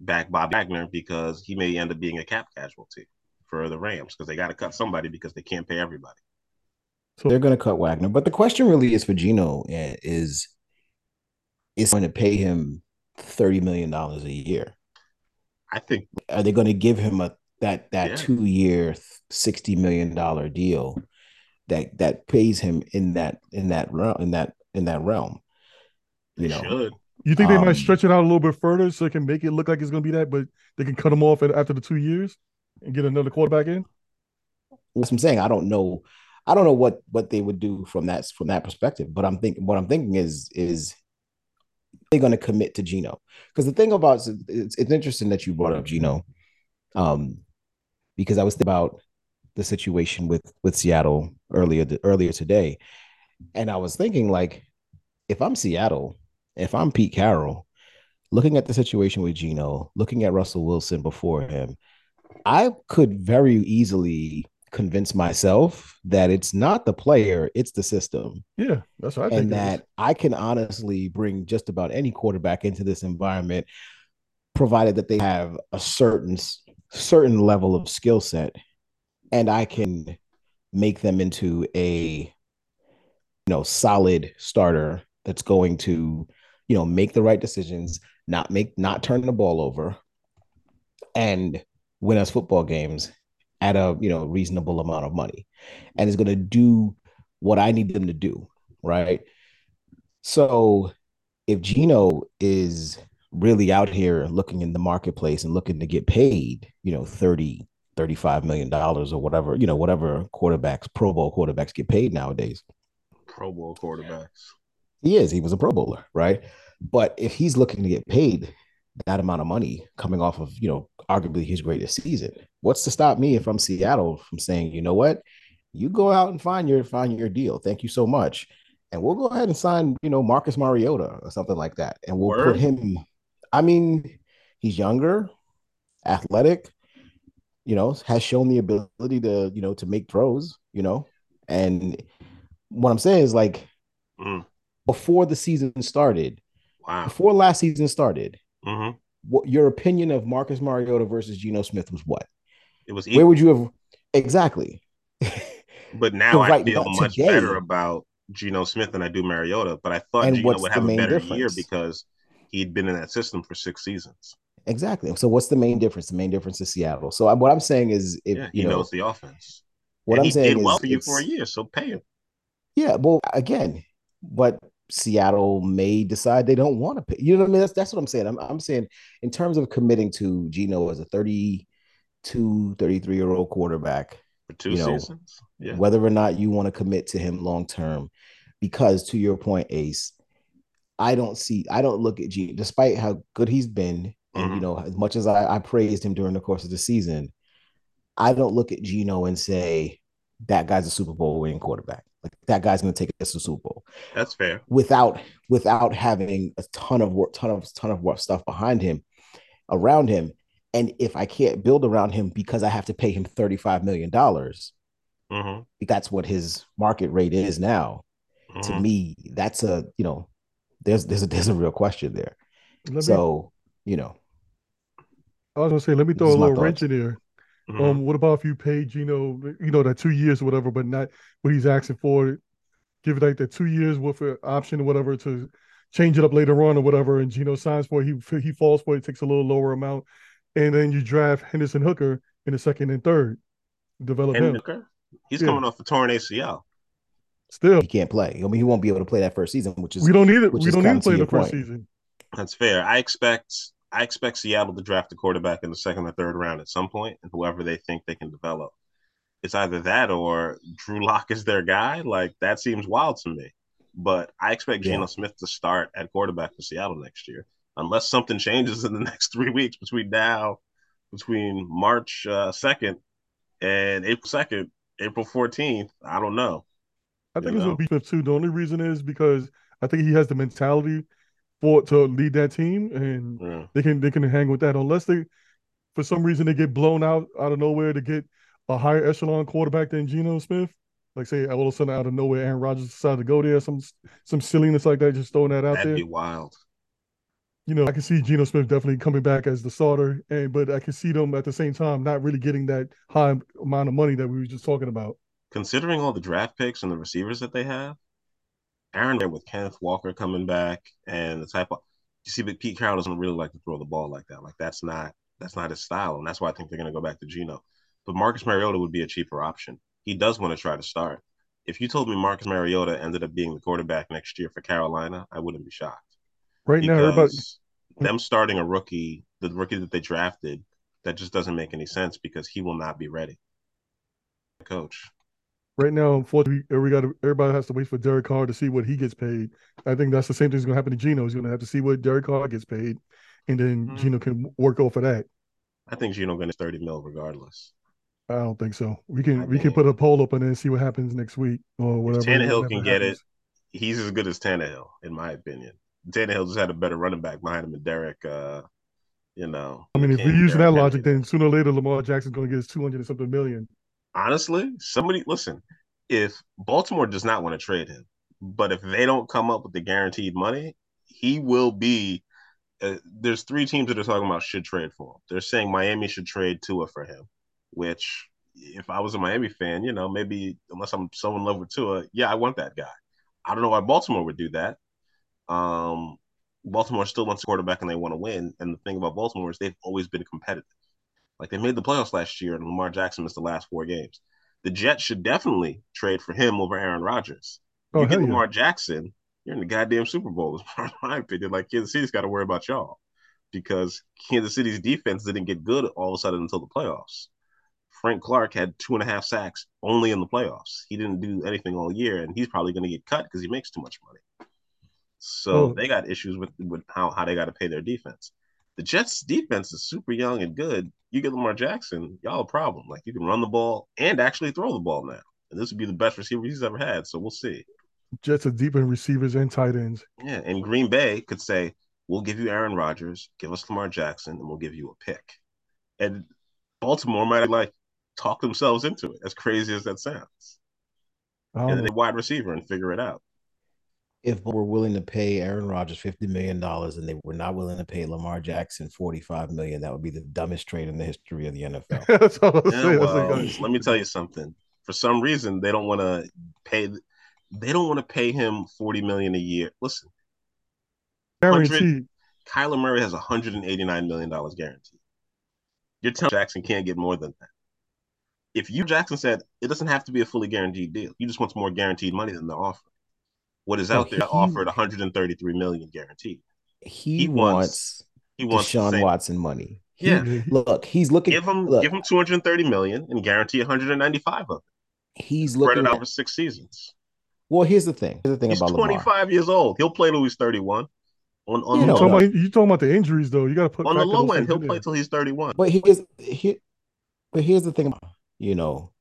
back Bob Wagner because he may end up being a cap casualty for the Rams because they got to cut somebody because they can't pay everybody. So They're going to cut Wagner, but the question really is for Geno eh, is is going to pay him thirty million dollars a year. I think Are they going to give him a that that Yeah. two year sixty million dollar deal that that pays him in that in that realm in that in that realm? they You know, should. You think they Um, might stretch it out a little bit further so it can make it look like it's going to be that, but they can cut him off at, after the two years and get another quarterback in? that's what I'm saying. I don't know. I don't know what what they would do from that from that perspective. But I'm thinking what I'm thinking is is they're going to commit to Geno? Because the thing about it's, it's interesting that you brought up Geno, um, because I was thinking about the situation with with Seattle earlier earlier today, and I was thinking like, if I'm Seattle, if I'm Pete Carroll, looking at the situation with Geno, looking at Russell Wilson before him, I could very easily convince myself that it's not the player, it's the system. Yeah, that's what I think. and that I can honestly bring just about any quarterback into this environment, provided that they have a certain certain level of skill set, and I can make them into a you know solid starter that's going to you know make the right decisions, not make not turn the ball over, and win us football games at a you know reasonable amount of money. And is going to do what i need them to do right? So if geno is really out here looking in the marketplace and looking to get paid you know 30 35 million dollars or whatever you know whatever quarterbacks pro bowl quarterbacks get paid nowadays. Pro bowl quarterbacks he is he was a pro bowler right but if he's looking to get paid that amount of money coming off of you know arguably his greatest season. What's to stop me if I'm Seattle from saying, you know what, you go out and find your find your deal. Thank you so much, and we'll go ahead and sign you know Marcus Mariota or something like that, and we'll Word. put him. I mean, he's younger, athletic, you know, has shown the ability to you know to make throws, you know, and what I'm saying is like mm. Before the season started, wow. before last season started, mm-hmm. what your opinion of Marcus Mariota versus Geno Smith was what? It was equal. where would you have exactly? (laughs) but now I feel much today, better about Geno Smith than I do Mariota. But I thought Geno would have a better difference? year because he'd been in that system for six seasons. Exactly. So what's the main difference? The main difference is Seattle. So what I'm saying is, if yeah, he you know, knows the offense. What and I'm he saying did well for you for a year, so pay him. Yeah. Well, again, but Seattle may decide they don't want to pay. You know what I mean? That's that's what I'm saying. I'm, I'm saying in terms of committing to Geno as a 32, 33 year old quarterback. For two you know, seasons. Yeah. Whether or not you want to commit to him long term. Because to your point, Ace, I don't see, I don't look at Geno, despite how good he's been, and mm-hmm. you know, as much as I, I praised him during the course of the season, I don't look at Geno and say that guy's a Super Bowl winning quarterback. Like that guy's going to take us to Super Bowl. That's fair. Without without having a ton of work, ton of ton of work stuff behind him, around him, and if I can't build around him because I have to pay him thirty five million dollars, mm-hmm. that's what his market rate is now. Mm-hmm. To me, that's a you know, there's there's a there's a real question there. Let so me, you know, I was gonna say, let me throw a little wrench in there. Mm-hmm. Um, what about if you pay Geno, you know, that two years or whatever, but not what he's asking for? Give it like that two years with an option or whatever to change it up later on or whatever, and Geno signs for it, he he falls for it, takes a little lower amount, and then you draft Hendon Hooker in the second and third, develop Hendon him. Hooker? He's yeah. coming off a torn ACL. Still, he can't play. I mean, he won't be able to play that first season, which is we don't need it. We don't need to play the first season. That's fair. I expect I expect Seattle to draft a quarterback in the second or third round at some point, and whoever they think they can develop. It's either that or Drew Lock is their guy. Like that seems wild to me. But I expect yeah. Geno Smith to start at quarterback for Seattle next year, unless something changes in the (laughs) next three weeks between now, between March uh, second uh, and April second, April fourteenth. I don't know. I think you it's know? gonna be Smith too. The only reason is because I think he has the mentality for to lead that team, and yeah. they can they can hang with that unless they, for some reason, they get blown out out of nowhere to get a higher echelon quarterback than Geno Smith. Like say all of a sudden out of nowhere, Aaron Rodgers decided to go there, some some silliness like that, just throwing that out That'd there. Be wild. You know, I can see Geno Smith definitely coming back as the starter, and but I can see them at the same time not really getting that high amount of money that we were just talking about. Considering all the draft picks and the receivers that they have, Aaron there with Kenneth Walker coming back and the type of you see, but Pete Carroll doesn't really like to throw the ball like that. Like that's not that's not his style, and that's why I think they're going to go back to Geno. But Marcus Mariota would be a cheaper option. He does want to try to start. If you told me Marcus Mariota ended up being the quarterback next year for Carolina, I wouldn't be shocked. Right now, everybody them starting a rookie, the rookie that they drafted, that just doesn't make any sense because he will not be ready. Coach. Right now, unfortunately, we got everybody has to wait for Derek Carr to see what he gets paid. I think that's the same thing's going to happen to Geno. He's going to have to see what Derek Carr gets paid, and then mm-hmm. Geno can work off of that. I think Geno going to thirty mil regardless. I don't think so. We can we can put a poll up and then see what happens next week or whatever. If Tannehill can get it. He's as good as Tannehill, in my opinion. Tannehill just had a better running back behind him than Derek. Uh, you know. I mean, if we're using that logic, then sooner or later Lamar Jackson's going to get his two hundred and something million. Honestly, somebody listen. If Baltimore does not want to trade him, but if they don't come up with the guaranteed money, he will be. Uh, there's three teams that are talking about should trade for him. They're saying Miami should trade Tua for him, which if I was a Miami fan, you know, maybe unless I'm so in love with Tua, yeah, I want that guy. I don't know why Baltimore would do that. Um, Baltimore still wants a quarterback and they want to win. And the thing about Baltimore is they've always been competitive. Like they made the playoffs last year and Lamar Jackson missed the last four games. The Jets should definitely trade for him over Aaron Rodgers. Oh, you get Lamar yeah. Jackson, you're in the goddamn Super Bowl, in (laughs) my opinion. Like Kansas City's got to worry about y'all because Kansas City's defense didn't get good all of a sudden until the playoffs. Frank Clark had two and a half sacks only in the playoffs. He didn't do anything all year, and he's probably going to get cut because he makes too much money. So oh. they got issues with, with how, how they got to pay their defense. The Jets' defense is super young and good. You get Lamar Jackson, y'all a problem. Like you can run the ball and actually throw the ball now. And this would be the best receiver he's ever had. So we'll see. Jets are deep in receivers and tight ends. Yeah, and Green Bay could say, "We'll give you Aaron Rodgers, give us Lamar Jackson, and we'll give you a pick." And Baltimore might like, talk themselves into it, as crazy as that sounds. Oh. And then wide receiver and figure it out. If we're willing to pay Aaron Rodgers fifty million dollars and they were not willing to pay Lamar Jackson forty five million, that would be the dumbest trade in the history of the NFL. (laughs) yeah, well, let me tell you something. For some reason, they don't want to pay. They don't want to pay him forty million a year. Listen, guaranteed. Kyler Murray has one hundred and eighty nine million dollars guaranteed. You're telling Jackson can't get more than that if you Jackson said it doesn't have to be a fully guaranteed deal, he just wants more guaranteed money than they're offering. What is out there he, offered 133 million guaranteed. He, he wants, he wants Deshaun Watson money. He, yeah, look, he's looking. Give him look, give him 230 million and guarantee 195 of it. He's Spread looking it over six seasons. Well, here's the thing. Here's the thing he's about 25 Lamar. years old. He'll play till he's 31. On, on you, know, talking about, you talking about the injuries though. You got to put on the low end. He'll play till he's 31. But here's here, but here's the thing about you know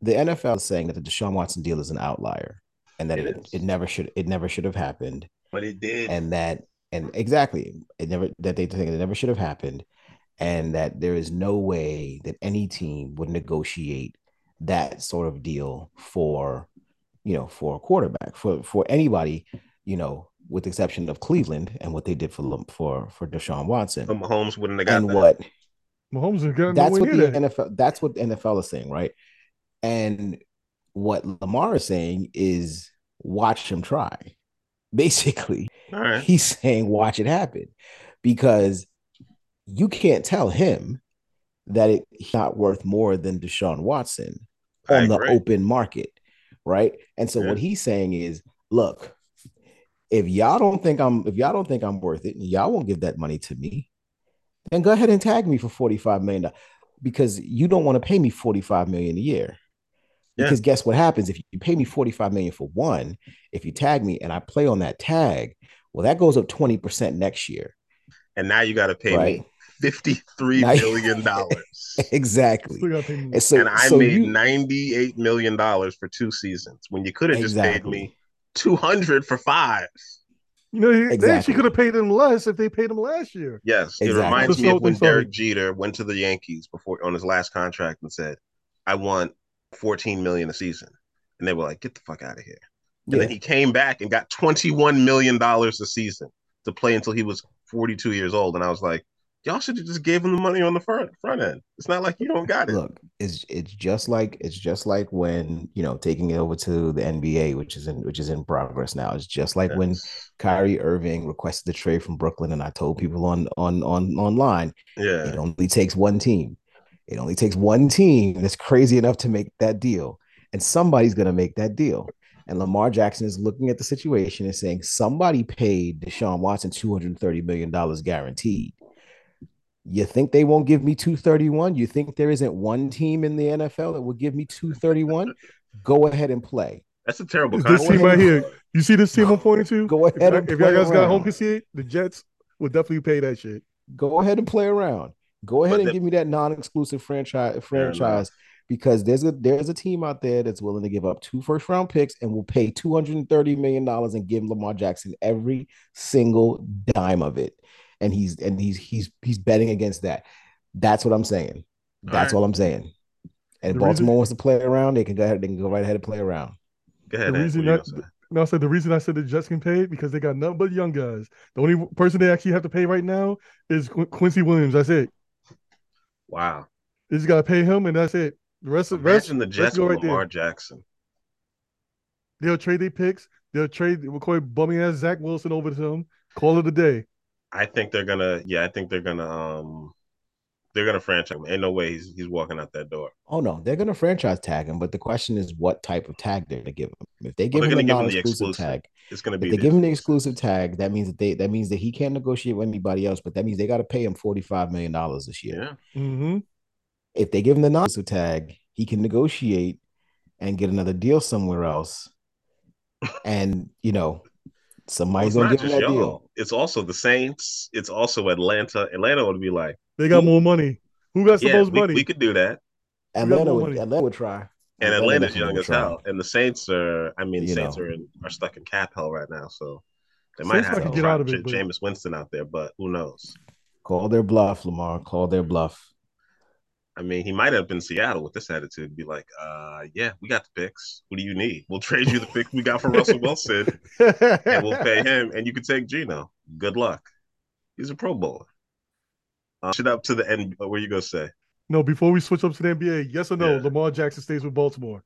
the NFL is saying that the Deshaun Watson deal is an outlier and that it, it, it, never should it never should have happened. But it did. And that and exactly it never that they think it never should have happened and that there is no way that any team would negotiate that sort of deal for you know for a quarterback for for anybody you know with the exception of Cleveland and what they did for for for Deshaun Watson. But Mahomes wouldn't have got and that. what Mahomes has got that's what the that. NFL that's what the NFL is saying, right? And what Lamar is saying is watch him try. (laughs) Basically, right. he's saying watch it happen because you can't tell him that it's not worth more than Deshaun Watson on the open market, right? And so yeah. what he's saying is, look, if y'all don't think I'm if y'all don't think I'm worth it, and y'all won't give that money to me, then go ahead and tag me for 45 million because you don't want to pay me 45 million a year. Because yeah. guess what happens if you pay me 45 million for one, if you tag me and I play on that tag, well, that goes up 20% next year. And now you got to pay right? me 53 now, million (laughs) dollars. exactly. And, so, and I so made you, 98 million dollars for two seasons when you could have exactly. just paid me 200 for five. You know, exactly. they actually could have paid him less if they paid him last year. Yes, exactly. it reminds me of when Derek Jeter went to the Yankees before on his last contract and said, "I want 14 million a season. And they were like, get the fuck out of here. And yeah. then he came back and got 21 million dollars a season to play until he was 42 years old. And I was like, y'all should have just gave him the money on the front front end. It's not like you don't got it. Look, it's it's just like it's just like when you know taking it over to the NBA, which is in which is in progress now. It's just like yes. when Kyrie Irving requested the trade from Brooklyn, and I told people on on on online, yeah, it only takes one team. It only takes one team that's crazy enough to make that deal, and somebody's going to make that deal. And Lamar Jackson is looking at the situation and saying, somebody paid Deshaun Watson $230 million guaranteed. You think they won't give me 231? You think there isn't one team in the NFL that will give me 231? Go ahead and play. That's a terrible this team right here? You see this team I'm pointing to? Go ahead y'all- and if y'all play guys got home around. to see it, the Jets would definitely pay that shit. Go ahead and play around. Go ahead But and the- give me that non-exclusive franchise franchise because there's a there's a team out there that's willing to give up two first round picks and will pay 230 million dollars and give Lamar Jackson every single dime of it. And he's and he's he's he's betting against that. That's what I'm saying. That's right. all I'm saying. And The Baltimore reason- wants to play around, they can go ahead. They can go right ahead and play around. Go ahead. The reason that- No, I said the reason I said the Jets can pay it because they got nothing but young guys. The only person they actually have to pay right now is Quincy Williams. That's it. Wow. They just got to pay him, and that's it. The rest of rest, Imagine the rest Jets go with right Lamar there. Jackson. They'll trade their picks. They'll trade McCoy bumming ass Zach Wilson over to him. Call it a day. I think they're gonna. Yeah, I think they're gonna. Um, they're gonna franchise him. Ain't no way he's he's walking out that door. Oh no, they're gonna franchise tag him, but the question is what type of tag they're gonna give him. If they give they're him a give him the non-exclusive tag, It's gonna be. if be. they give him the exclusive tag, that means that they that means that he can't negotiate with anybody else, but that means they got to pay him forty-five million dollars this year. Yeah. hmm If they give him the non-exclusive tag, he can negotiate and get another deal somewhere else. (laughs) And you know, somebody's it's gonna not give him that y'all. deal. It's also the Saints. It's also Atlanta. Atlanta would be like, They got more money. Who got the yeah, most we, money? we could do that. got Atlanta would. Atlanta would try. And Atlanta Atlanta's young as hell. And the Saints are. I mean, You Saints know. are in, are stuck in cap hell right now. So they might Saints have to get out of it, J- Jameis Winston out there, but who knows? Call their bluff, Lamar. Call their bluff. I mean, he might have been Seattle with this attitude, be like, uh, yeah, we got the picks. What do you need? We'll trade you the pick we got for Russell Wilson, and we'll pay (laughs) him, and you can take Geno. Good luck. He's a Pro Bowler. Uh, shit up to the end. What were you gonna say? no, before we switch up to the NBA, yes or no, Yeah. Lamar Jackson stays with Baltimore.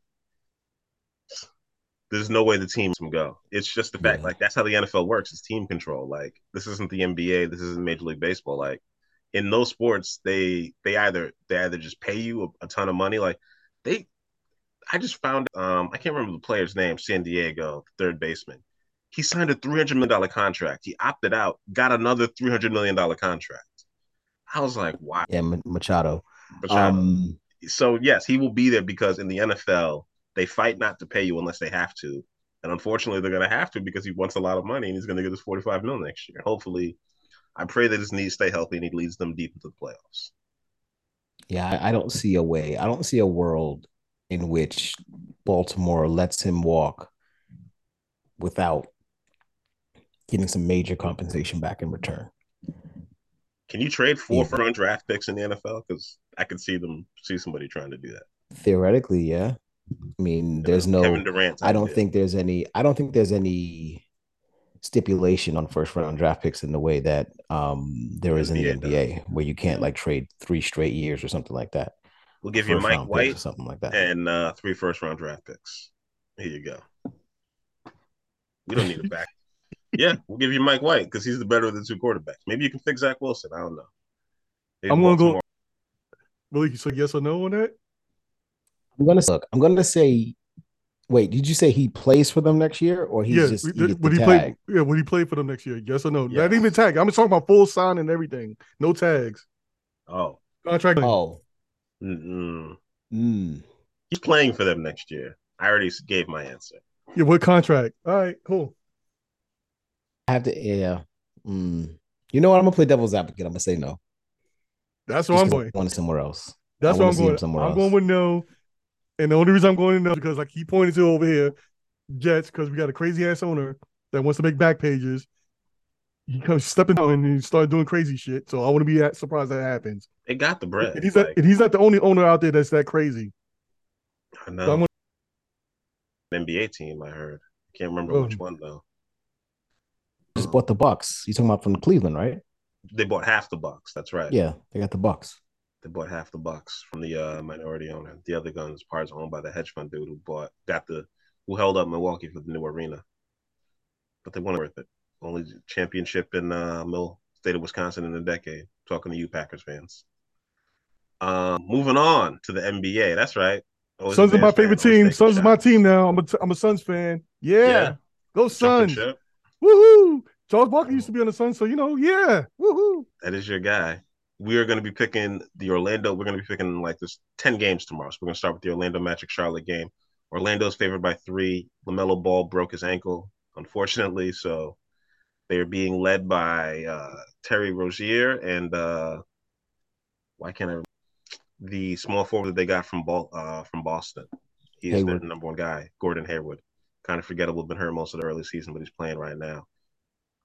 There's no way the team can go. It's just the fact, Yeah. like that's how the NFL works. It's team control. Like this isn't the NBA. This isn't Major League Baseball. Like in those sports, they they either they either just pay you a, a ton of money. Like they, I just found um I can't remember the player's name. San Diego, third baseman. He signed a three hundred million dollar contract. He opted out, got another three hundred million dollar contract. I was like, wow. Yeah, Machado. Machado. Um, so yes, he will be there because in the NFL they fight not to pay you unless they have to, and unfortunately they're going to have to because he wants a lot of money and he's going to get his forty-five mil next year. Hopefully, I pray that his knees stay healthy and he leads them deep into the playoffs. Yeah, I don't see a way. I don't see a world in which Baltimore lets him walk without getting some major compensation back in return. Can you trade four Yeah. first-round draft picks in the NFL? Because I could see them see somebody trying to do that. Theoretically, yeah. I mean, there's no. Kevin Durant. I don't think there's any. I don't think there's any stipulation on first round draft picks in the way that um there is in the NBA does. Where you can't like trade three straight years or something like that. we'll give you First Mike White or something like that. and uh, three first-round draft picks. Here you go. We don't need a (laughs) back. Yeah, we'll give you Mike White because he's the better of the two quarterbacks. Maybe you can fix Zach Wilson. I don't know. Maybe I'm gonna go- Baltimore- you So yes or no on that? I'm gonna look. I'm gonna say. Wait, did you say he plays for them next year, or he's yeah. just he would gets would the he tag? play? Yeah. Would he play for them next year? Yes or no? Yes. Not even tag. I'm just talking about full sign and everything. No tags. Oh, Contract. Oh, mm-mm. mm. he's playing for them next year. I already gave my answer. Yeah. What contract? All right. Cool. I have to. Yeah. Mm. You know what? I'm gonna play devil's advocate. I'm gonna say no. That's Just where I'm 'cause I going. want somewhere else. That's I where I'm going. somewhere I'm else. going with no. And the only reason I'm going to no because like he pointed to over here, Jets, because we got a crazy ass owner that wants to make back pages. He comes stepping out and he started doing crazy shit. So I wouldn't be that surprised that happens. They got the bread. And he's not, and he's not the only owner out there that's that crazy. I So know. gonna- An NBA team. I heard. Can't remember Oh. which one though. Just bought the Bucks. You talking about from Cleveland, right? They bought half the Bucks. That's right. Yeah, they got the Bucks. They bought half the Bucks from the uh, minority owner. The other guns parts owned by the hedge fund dude who bought got the who held up Milwaukee for the new arena. But they weren't worth it. Only championship in uh, Mill state of Wisconsin in a decade. Talking to you Packers fans. Um, moving on to the NBA. That's right. Always a Suns are my Bears fan, favorite team. taking Suns is my team now. I'm a, t- I'm a Suns fan. Yeah. Yeah. Go Jumping Suns. ship. Woohoo. Charles Barkley used to be on the Suns, so you know, yeah. Woohoo. That is your guy. we are going to be picking the Orlando. We're going to be picking like this 10 games tomorrow. So we're going to start with the Orlando Magic Charlotte game. Orlando's favored by three. LaMelo Ball broke his ankle, unfortunately. So they're being led by uh, Terry Rozier and uh, why can't I? The small forward that they got from uh, from Boston. He's Hayward. the number one guy, Gordon Hayward. Kind of forgettable, been hurt most of the early season, but he's playing right now.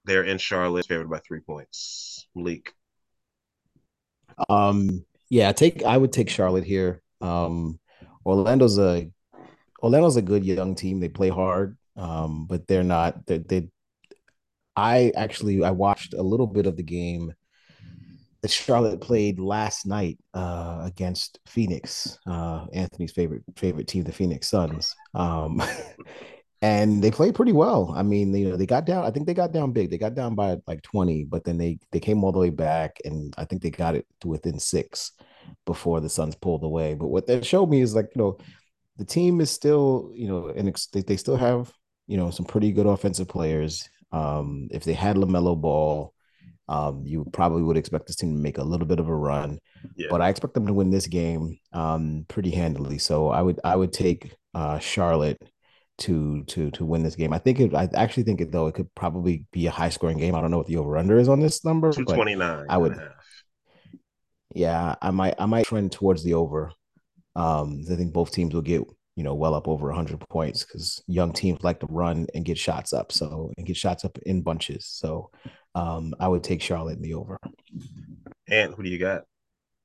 They're in Charlotte, favored by three points. Malik. Um, yeah, take I would take Charlotte here. Um, Orlando's a Orlando's a good young team. They play hard, um, but they're not. They, they, I actually I watched a little bit of the game that Charlotte played last night uh, against Phoenix, uh, Anthony's favorite favorite team, the Phoenix Suns. Um, (laughs) and they played pretty well. I mean, you know, they got down. I think they got down big. They got down by like twenty, but then they they came all the way back, and I think they got it to within six before the Suns pulled away. But what that showed me is like you know, the team is still you know, and they, they still have you know some pretty good offensive players. Um, if they had LaMelo Ball, um, you probably would expect this team to make a little bit of a run. Yeah. But I expect them to win this game um, pretty handily. So I would I would take uh, Charlotte to to to win this game. I think it. I actually think it though. It could probably be a high scoring game. I don't know what the over under is on this number. Two twenty nine. I would. Yeah, I might. I might trend towards the over. Um, I think both teams will get you know well up over hundred points because young teams like to run and get shots up. So and get shots up in bunches. So um, I would take Charlotte in the over. And who do you got?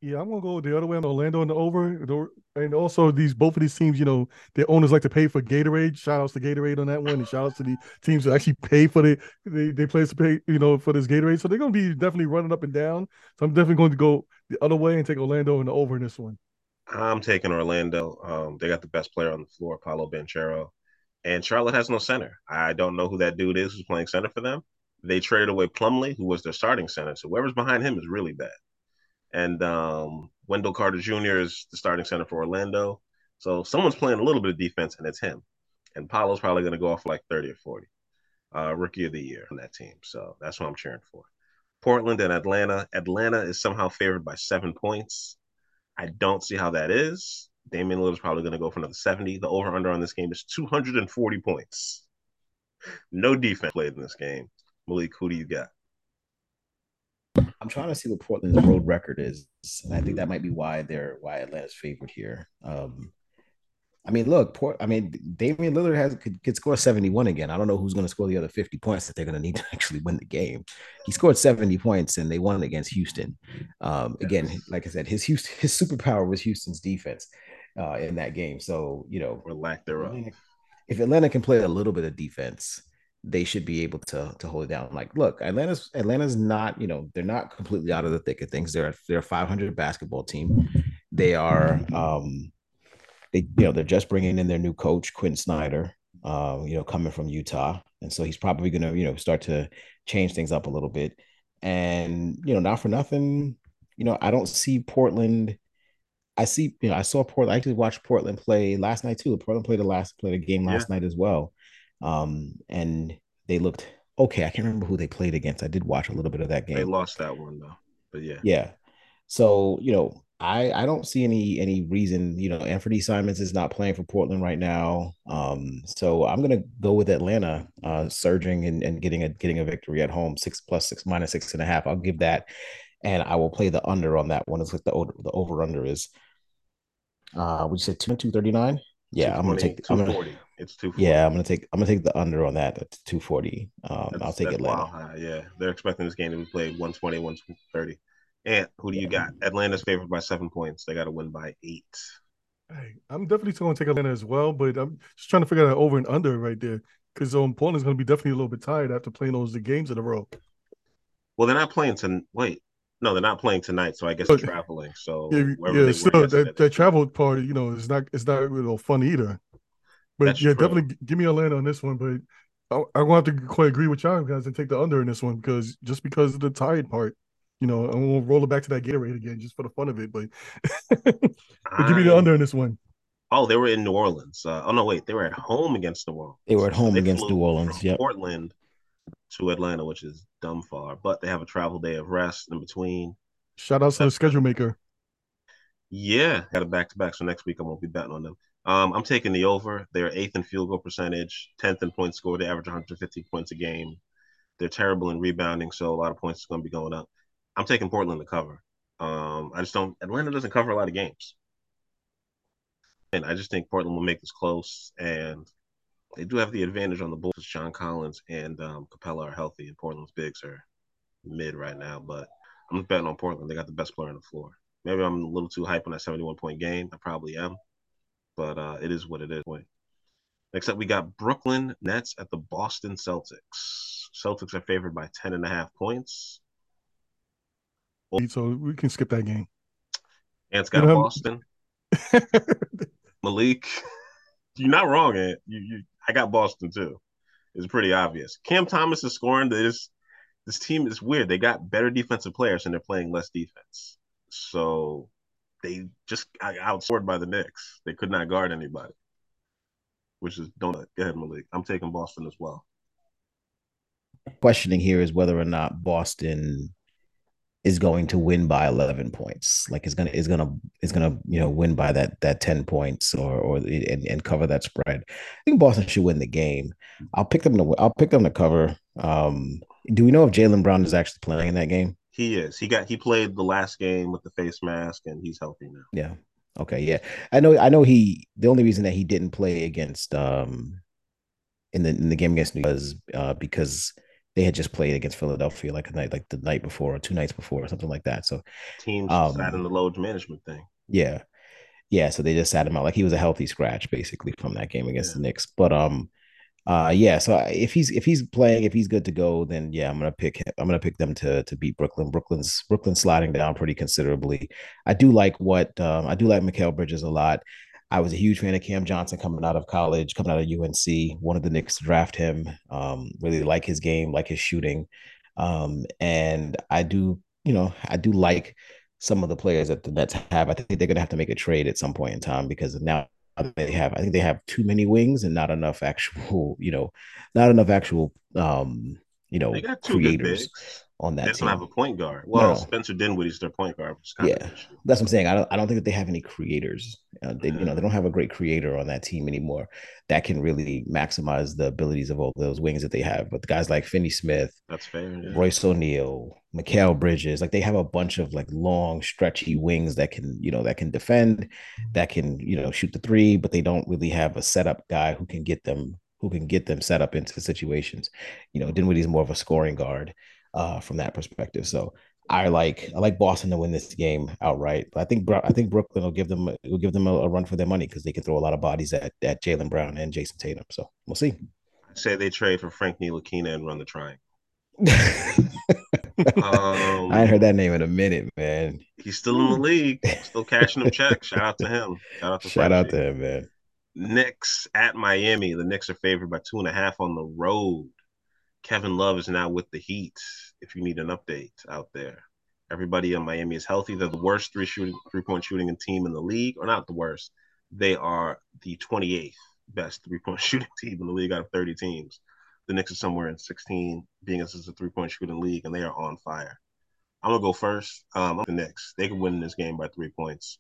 Yeah, I'm gonna go the other way on Orlando and the over. And also these both of these teams, you know, their owners like to pay for Gatorade. Shout outs to Gatorade on that one, and shout outs to the teams that actually pay for the they they players to pay, you know, for this Gatorade. So they're gonna be definitely running up and down. So I'm definitely going to go the other way and take Orlando and the over in this one. I'm taking Orlando. Um, they got the best player on the floor, Paolo Banchero. And Charlotte has no center. I don't know who that dude is who's playing center for them. They traded away Plumlee, who was their starting center. So whoever's behind him is really bad and um, Wendell Carter Jr. is the starting center for Orlando. So someone's playing a little bit of defense, and it's him. And Paolo's probably going to go off like 30 or 40. Uh, rookie of the year on that team. So that's what I'm cheering for. Portland and Atlanta. Atlanta is somehow favored by seven points. I don't see how that is. Damian Lillard is probably going to go for another 70. The over under on this game is 240 points. No defense played in this game. Malik, who do you got? I'm trying to see what Portland's road record is, and I think that might be why they're why Atlanta's favorite here. Um, I mean, look, Port. I mean, Damian Lillard has could, could score 71 again. I don't know who's going to score the other 50 points that they're going to need to (laughs) actually win the game. He scored 70 points and they won against Houston. Um, again, like I said, his Houston, his superpower was Houston's defense uh, in that game. So you know, or lack thereof. If Atlanta can play a little bit of defense, they should be able to to hold it down. Like, look, Atlanta's Atlanta's not, you know, they're not completely out of the thick of things. They're they're a 500 basketball team. They are, um, they you know, they're just bringing in their new coach Quin Snyder, uh, you know, coming from Utah, and so he's probably going to, you know, start to change things up a little bit. And you know, not for nothing, you know, I don't see Portland. I see, you know, I saw Portland. I actually watched Portland play last night too. Portland played the last played a game last yeah. night as well um, and they looked okay. I can't remember who they played against. I did watch a little bit of that game. They lost that one though, but yeah, yeah. So you know, I I don't see any any reason. You know, Anfernee Simons is not playing for Portland right now. Um, so I'm gonna go with Atlanta, uh, surging and, and getting a getting a victory at home, six plus six minus six and a half. I'll give that, and I will play the under on that one. It's like the over the over under is. Uh, we said two two thirty nine. Yeah, I'm gonna take. I'm gonna. It's two. Yeah, I'm gonna take. I'm gonna take the under on that. That's two forty. Um, I'll take Atlanta. Yeah, they're expecting this game to be played 120, 130. And who do you got? Atlanta's favored by seven points. They got to win by eight. Hey, I'm definitely still going to take Atlanta as well, but I'm just trying to figure out over and under right there because um, Portland's going to be definitely a little bit tired after playing those games in a row. Well, they're not playing to wait. No, they're not playing tonight, so I guess they're traveling. So yeah, yeah so that, that travel part, you know, it's not it's not real fun either. But That's yeah, true. definitely give me Atlanta on this one. But I, I want to quite agree with y'all guys and take the under in this one because just because of the tired part, you know, I'm gonna roll it back to that Gatorade again just for the fun of it. But, (laughs) but give me the under in this one. Oh, they were in New Orleans. Uh, oh no, wait, they were at home against New Orleans. They were at home so against New Orleans. Yeah, Portland to Atlanta, which is dumb far, but they have a travel day of rest in between. Shout out to the schedule maker. Yeah, got a back to back. So next week I won't be betting on them. Um, I'm taking the over. They're eighth in field goal percentage, tenth in points scored. They average 150 points a game. They're terrible in rebounding, so a lot of points is going to be going up. I'm taking Portland to cover. Um, I just don't. Atlanta doesn't cover a lot of games, and I just think Portland will make this close. And they do have the advantage on the Bulls. John Collins and um, Capela are healthy, and Portland's bigs are mid right now. But I'm betting on Portland. They got the best player on the floor. Maybe I'm a little too hype on that 71 point game. I probably am, but uh, it is what it is. Next up, we got Brooklyn Nets at the Boston Celtics. Celtics are favored by 10 and a half points. So we can skip that game. Ant's got you know, Boston. (laughs) Malik, you're not wrong, Ant. You, you, I got Boston too. It's pretty obvious. Cam Thomas is scoring. This this team is weird. They got better defensive players and they're playing less defense. So they just outscored by the Knicks. They could not guard anybody, which is don't go ahead, Malik. I'm taking Boston as well. Questioning here is whether or not Boston is going to win by 11 points like is gonna is gonna is gonna you know win by that that 10 points or or and, and cover that spread i think boston should win the game i'll pick them to i'll pick them to cover um do we know if jaylen brown is actually playing in that game he is. He got he played the last game with the face mask and he's healthy now. Yeah. Okay. Yeah. I know I know he the only reason that he didn't play against um in the in the game against New was uh because they had just played against Philadelphia like a night like the night before or two nights before or something like that. So teams um, sat in the load management thing. Yeah. Yeah. So they just sat him out like he was a healthy scratch basically from that game against yeah. the Knicks. But um uh, yeah. So if he's if he's playing, if he's good to go, then yeah, I'm gonna pick I'm gonna pick them to to beat Brooklyn. Brooklyn's Brooklyn's sliding down pretty considerably. I do like what um, I do like Mikal Bridges a lot. I was a huge fan of Cam Johnson coming out of college, coming out of UNC. One of the Knicks to draft him. Um, really like his game, like his shooting, um, and I do you know I do like some of the players that the Nets have. I think they're gonna have to make a trade at some point in time because now they have. I think they have too many wings and not enough actual, (laughs) you know, not enough actual, um, you know, creators on that. They don't have a point guard. Well, no. Spencer Dinwiddie's their point guard. yeah, that's what I'm saying. I don't. I don't think that they have any creators. Uh, they, you know, they don't have a great creator on that team anymore that can really maximize the abilities of all those wings that they have. But the guys like Finney Smith, that's fair. Yeah. Royce O'Neale, Mikal Bridges, like they have a bunch of like long, stretchy wings that can, you know, that can defend, that can, you know, shoot the three, but they don't really have a setup guy who can get them who can get them set up into situations. You know, Dinwiddie's more of a scoring guard uh, from that perspective. So I like I like Boston to win this game outright. But I think I think Brooklyn will give them will give them a, a run for their money because they can throw a lot of bodies at at Jaylen Brown and Jayson Tatum. So we'll see. I say they trade for Frank Ntilikina and run the triangle. (laughs) um, I ain't heard that name in a minute, man. He's still in the league, still cashing them checks. Shout out to him. Shout out to, Shout out to him, man. Knicks at Miami. The Knicks are favored by two and a half on the road. Kevin Love is now with the Heat. If you need an update out there, everybody in Miami is healthy. They're the worst three shooting three point shooting team in the league, or not the worst. They are the 28th best three point (laughs) shooting team in the league out of 30 teams. The Knicks are somewhere in 16, being as it's a three point shooting league, and they are on fire. I'm gonna go first. Um, the Knicks. They can win this game by three points.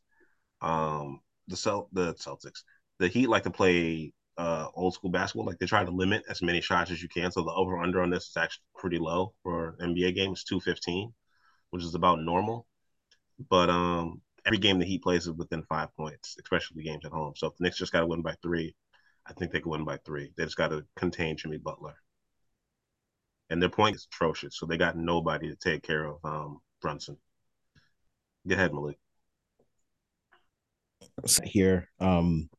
Um, the Celt- the Celtics, the Heat like to play uh, old school basketball. Like they try to limit as many shots as you can. So the over under on this is actually pretty low for NBA games, two fifteen, which is about normal. But um, every game the Heat plays is within five points, especially games at home. So if the Knicks just got to win by three, I think they can win by three. They just got to contain Jimmy Butler. And their point is atrocious, so they got nobody to take care of um, Brunson. Go ahead, Malik. Here, um,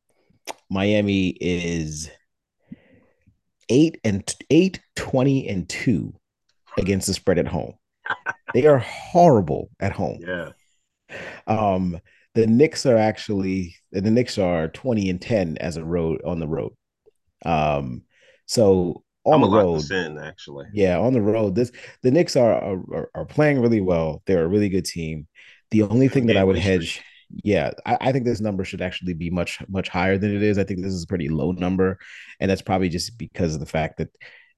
Miami is eight and eight, 20 and two against the spread at home. (laughs) they are horrible at home. Yeah. Um, the Knicks are actually the Knicks are 20 and 10 as a road on the road. Um, so on I'm the road, in, actually, yeah, on the road, this the Knicks are, are are playing really well. They're a really good team. The only thing that I would hedge, yeah, I, I, think this number should actually be much much higher than it is. I think this is a pretty low number, and that's probably just because of the fact that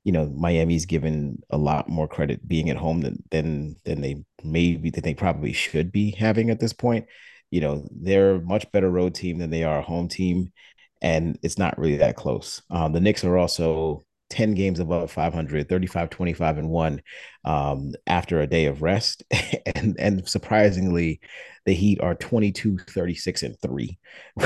you know, Miami's given a lot more credit being at home than than than they maybe that they probably should be having at this point. You know, they're a much better road team than they are a home team, and it's not really that close. Um, the Knicks are also 10 games above 500, 35, 25, and one um, after a day of rest. (laughs) and, and surprisingly, the Heat are 22, 36, and three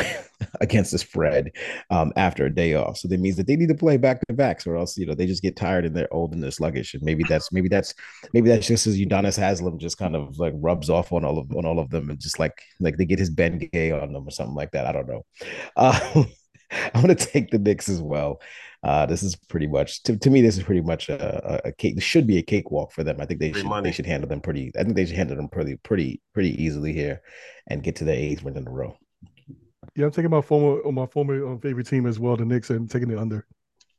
(laughs) against the spread um, after a day off. So that means that they need to play back to backs, or else, you know, they just get tired and they're old and they're sluggish. And maybe that's, maybe that's, maybe that's just as Udonis Haslem just kind of like rubs off on all of, on all of them and just like, like they get his Ben Gay on them or something like that. I don't know. Uh, (laughs) I'm going to take the Knicks as well. Uh, this is pretty much to, to me. This is pretty much a, a cake. This should be a cakewalk for them. I think they Free should money. they should handle them pretty. I think they should handle them pretty pretty pretty easily here, and get to the eighth win in a row. Yeah, I'm taking my former my former uh, favorite team as well, the Knicks, and taking it under.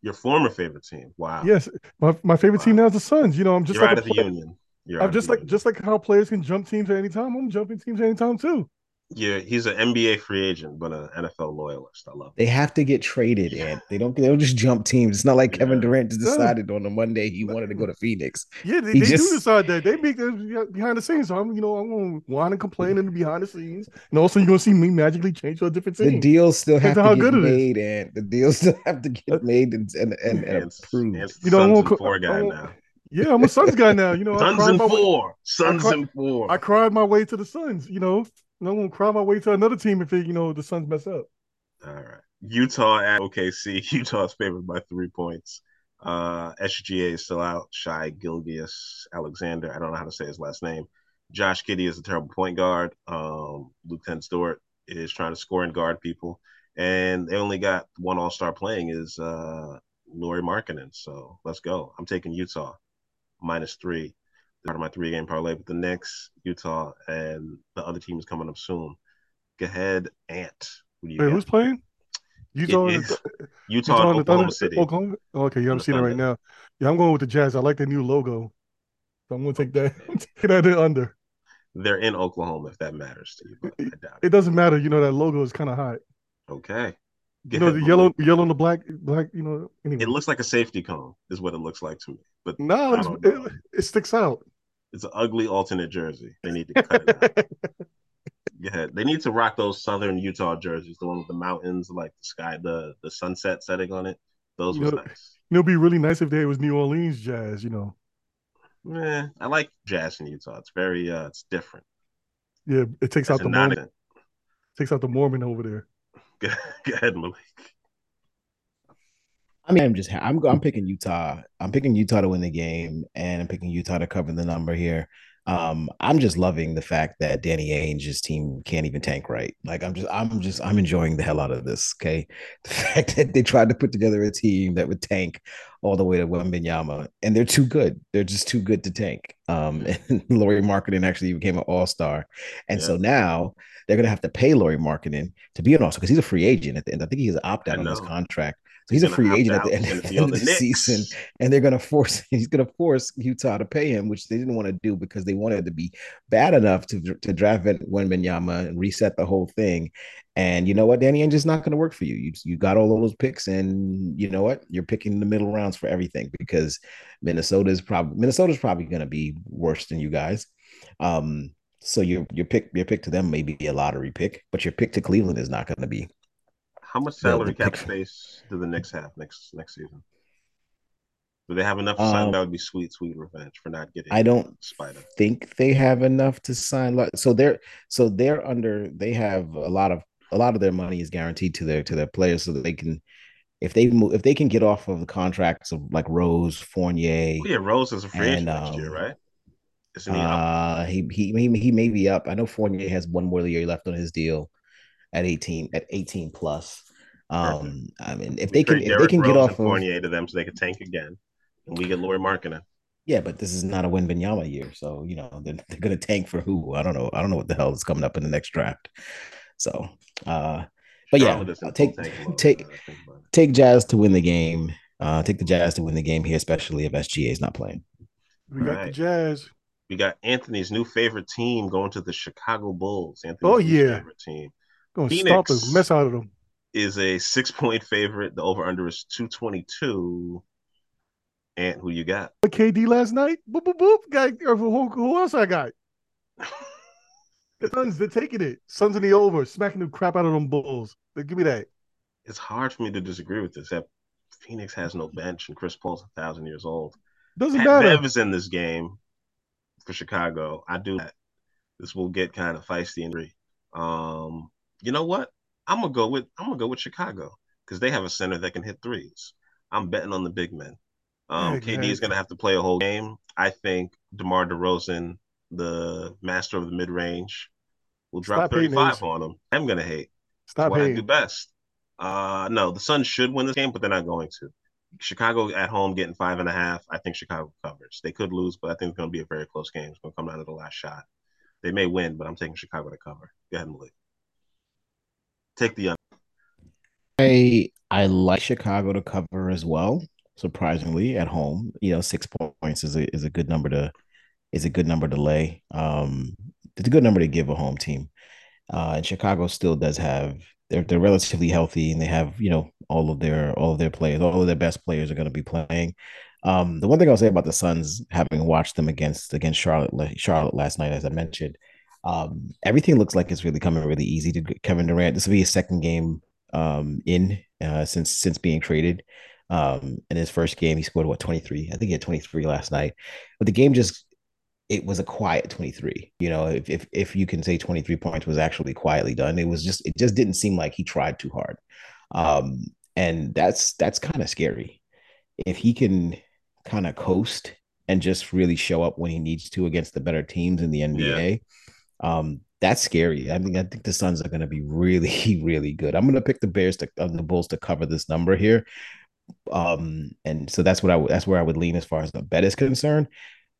Your former favorite team. Wow. Yes, my, my favorite wow. team now is the Suns. You know, I'm just You're like out of the union. You're I'm just like union. just like how players can jump teams at any time. I'm jumping teams at any time too. Yeah, he's an NBA free agent, but an NFL loyalist. I love. It. They have to get traded, and they don't. They don't just jump teams. It's not like yeah. Kevin Durant just decided on a Monday he wanted to go to Phoenix. Yeah, they, they just... do decide that. They make that behind the scenes. So I'm, you know, I'm going to whine and complain in the behind the scenes, and also you're going to see me magically change to a different team. The deals still have to get made, and the deals still (laughs) have to get made and and, and, and approved. you know, I'm going four guy now. Yeah, I'm a Suns guy now. You know, (laughs) Suns and four. Way, Suns and four. I cried my way to the Suns. You know, I'm gonna cry my way to another team if it, you know the Suns mess up. All right, Utah at OKC. (laughs) Utah's favored by three points. Uh, SGA is still out. Shai Gilgeous-Alexander. I don't know how to say his last name. Josh Giddey is a terrible point guard. Um, Lieutenant Stewart is trying to score and guard people, and they only got one All Star playing is uh, Lauri Markkanen. So let's go. I'm taking Utah minus three part of my three game parlay with the Knicks, Utah, and the other team is coming up soon. Go ahead, Ant. Who Wait, who's playing? Utah, Utah, Utah and Oklahoma City. Oklahoma? Oh, okay, yeah, I'm seeing it right now. Yeah, I'm going with the Jazz. I like the new logo, so I'm going to take that. (laughs) take that under. They're in Oklahoma, if that matters to you. But it, it doesn't matter. You know that logo is kind of hot. Okay. (laughs) you know the yellow, yellow and the black, black. You know, anyway. it looks like a safety cone, is what it looks like to me. But no, it, it, sticks out. It's an ugly alternate jersey. They need to (laughs) cut it out. Ahead. They need to rock those southern Utah jerseys, the one with the mountains, like the sky, the the sunset setting on it. Those you were know, nice. It'd be really nice if they was New Orleans jazz, you know. Yeah, I like jazz in Utah. It's very uh it's different. Yeah, it takes That's out the Mormon. Takes out the Mormon over there. (laughs) Go, go ahead, Malik. I mean, I'm just I'm I'm picking Utah. I'm picking Utah to win the game, and I'm picking Utah to cover the number here. Um, I'm just loving the fact that Danny Ainge's team can't even tank right. Like I'm just I'm just I'm enjoying the hell out of this. Okay, (laughs) the fact that they tried to put together a team that would tank all the way to Wembanyama, and they're too good. They're just too good to tank. Um, (laughs) and Lauri Markkanen actually became an All Star, and yeah. so now they're gonna have to pay Lauri Markkanen to be an All Star because he's a free agent at the end. I think he's an opt out on his contract. So he's, he's a free agent at the end, of (laughs) the, the season, and they're gonna force (laughs) he's gonna force Utah to pay him, which they didn't want to do because they wanted to be bad enough to to draft Wembanyama and reset the whole thing. And you know what, Danny Ainge is not going to work for you. You you got all those picks, and you know what, you're picking the middle rounds for everything because Minnesota is probably Minnesota's probably going to be worse than you guys. Um, so your your pick your pick to them may be a lottery pick, but your pick to Cleveland is not going to be. How much salary cap space do the Knicks have next next season? Do they have enough to sign? Um, that would be sweet, sweet revenge for not getting. I don't Spider. think they have enough to sign. So they're so they're under. They have a lot of a lot of their money is guaranteed to their to their players, so that they can if they move if they can get off of the contracts of like Rose, Fournier. Oh, yeah, Rose is a free agent next year, um, right? He uh, He, he he he may be up. I know Fournier has one more year left on his deal at 18 at 18 plus. Um, I mean, if we they can if they can Rose get off of Fournier to them, so they can tank again, and we get Lauri Markkanen. Yeah, but this is not a Wembanyama year, so you know they're, they're gonna tank for who? I don't know. I don't know what the hell is coming up in the next draft. So, uh, but yeah, take take take Jazz to win the game. Uh, take the Jazz to win the game here, especially if SGA is not playing. We got right. the Jazz. We got Anthony's new favorite team going to the Chicago Bulls. Anthony's oh yeah, favorite team. Going to stop the mess out of them. Is a six point favorite. The over under is two twenty two, And who you got? KD last night. Boop boop boop. Guy, who, who else I got? (laughs) the Suns, they're taking it. Suns in the over, smacking the crap out of them Bulls. They give me that. It's hard for me to disagree with this. That Phoenix has no bench, and Chris Paul's a thousand years old. Doesn't Pat matter. Bev is in this game for Chicago. I do that. This will get kind of feisty and three. Um, you know what? I'm gonna go with I'm gonna go with Chicago because they have a center that can hit threes. I'm betting on the big men. Um, Yeah, KD is gonna have to play a whole game. I think DeMar DeRozan, the master of the mid range, will drop Stop 35 on him. I'm gonna hate. Stop That's what I do best. Uh, no, the Suns should win this game, but they're not going to. Chicago at home getting five and a half. I think Chicago covers. They could lose, but I think it's going to be a very close game. It's going to come down to the last shot. They may win, but I'm taking Chicago to cover. Go ahead, Malik. Take the under. I I like Chicago to cover as well. Surprisingly, at home, you know, six points is a is a good number to is a good number to lay. Um, it's a good number to give a home team. Uh, and Chicago still does have they're they're relatively healthy and they have you know all of their all of their players, all of their best players are going to be playing. Um, the one thing I'll say about the Suns, having watched them against against Charlotte Charlotte last night, as I mentioned, um, everything looks like it's really coming really easy to Kevin Durant. This will be his second game um, in uh, since since being traded. Um, in his first game, he scored what 23. I think he had 23 last night. But the game just it was a quiet 23. You know, if if if you can say 23 points was actually quietly done, it was just it just didn't seem like he tried too hard. Um, and that's that's kind of scary. If he can kind of coast and just really show up when he needs to against the better teams in the NBA, um, that's scary. I mean, I think the Suns are going to be (laughs) really, really good. I'm going to pick the Bears to uh, the Bulls to cover this number here. Um, and so that's what I that's where I would lean as far as the bet is concerned.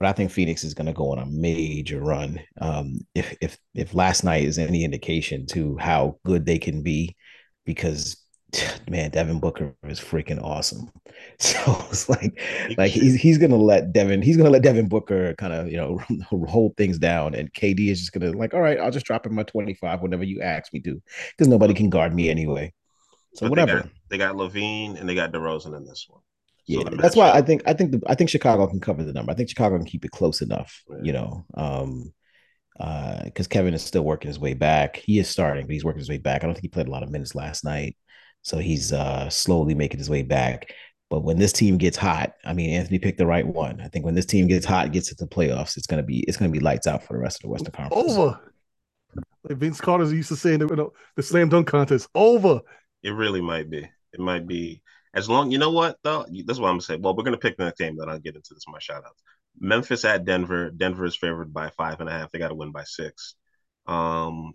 But I think Phoenix is going to go on a major run. Um, if if if last night is any indication to how good they can be, because (sighs) man, Devin Booker is freaking awesome. (laughs) So it's like like he's he's gonna let Devin he's gonna let Devin Booker kind of you know (laughs) hold things down, and KD is just gonna like, all right, I'll just drop in my twenty five whenever you ask me to, because nobody can guard me anyway. So But whatever. They got, they got LaVine and they got DeRozan in this one. Yeah, the that's why matchup- I think I think the, I think Chicago can cover the number. I think Chicago can keep it close enough, Yeah. you know. Um uh because Kevin is still working his way back. He is starting, but he's working his way back. I don't think he played a lot of minutes last night. So he's uh slowly making his way back. But when this team gets hot, I mean Anthony picked the right one. I think when this team gets hot, gets to the playoffs, it's gonna be it's gonna be lights out for the rest of the Western Conference. Over. Like Vince Carter used to say in the, you know, the slam dunk contest, over. It really might be. It might be. As long, you know what though, that's what I'm gonna say. Well, we're gonna pick the next game. Then I'll get into this. My shout outs. Memphis at Denver. Denver is favored by five and a half. They got to win by six. Um,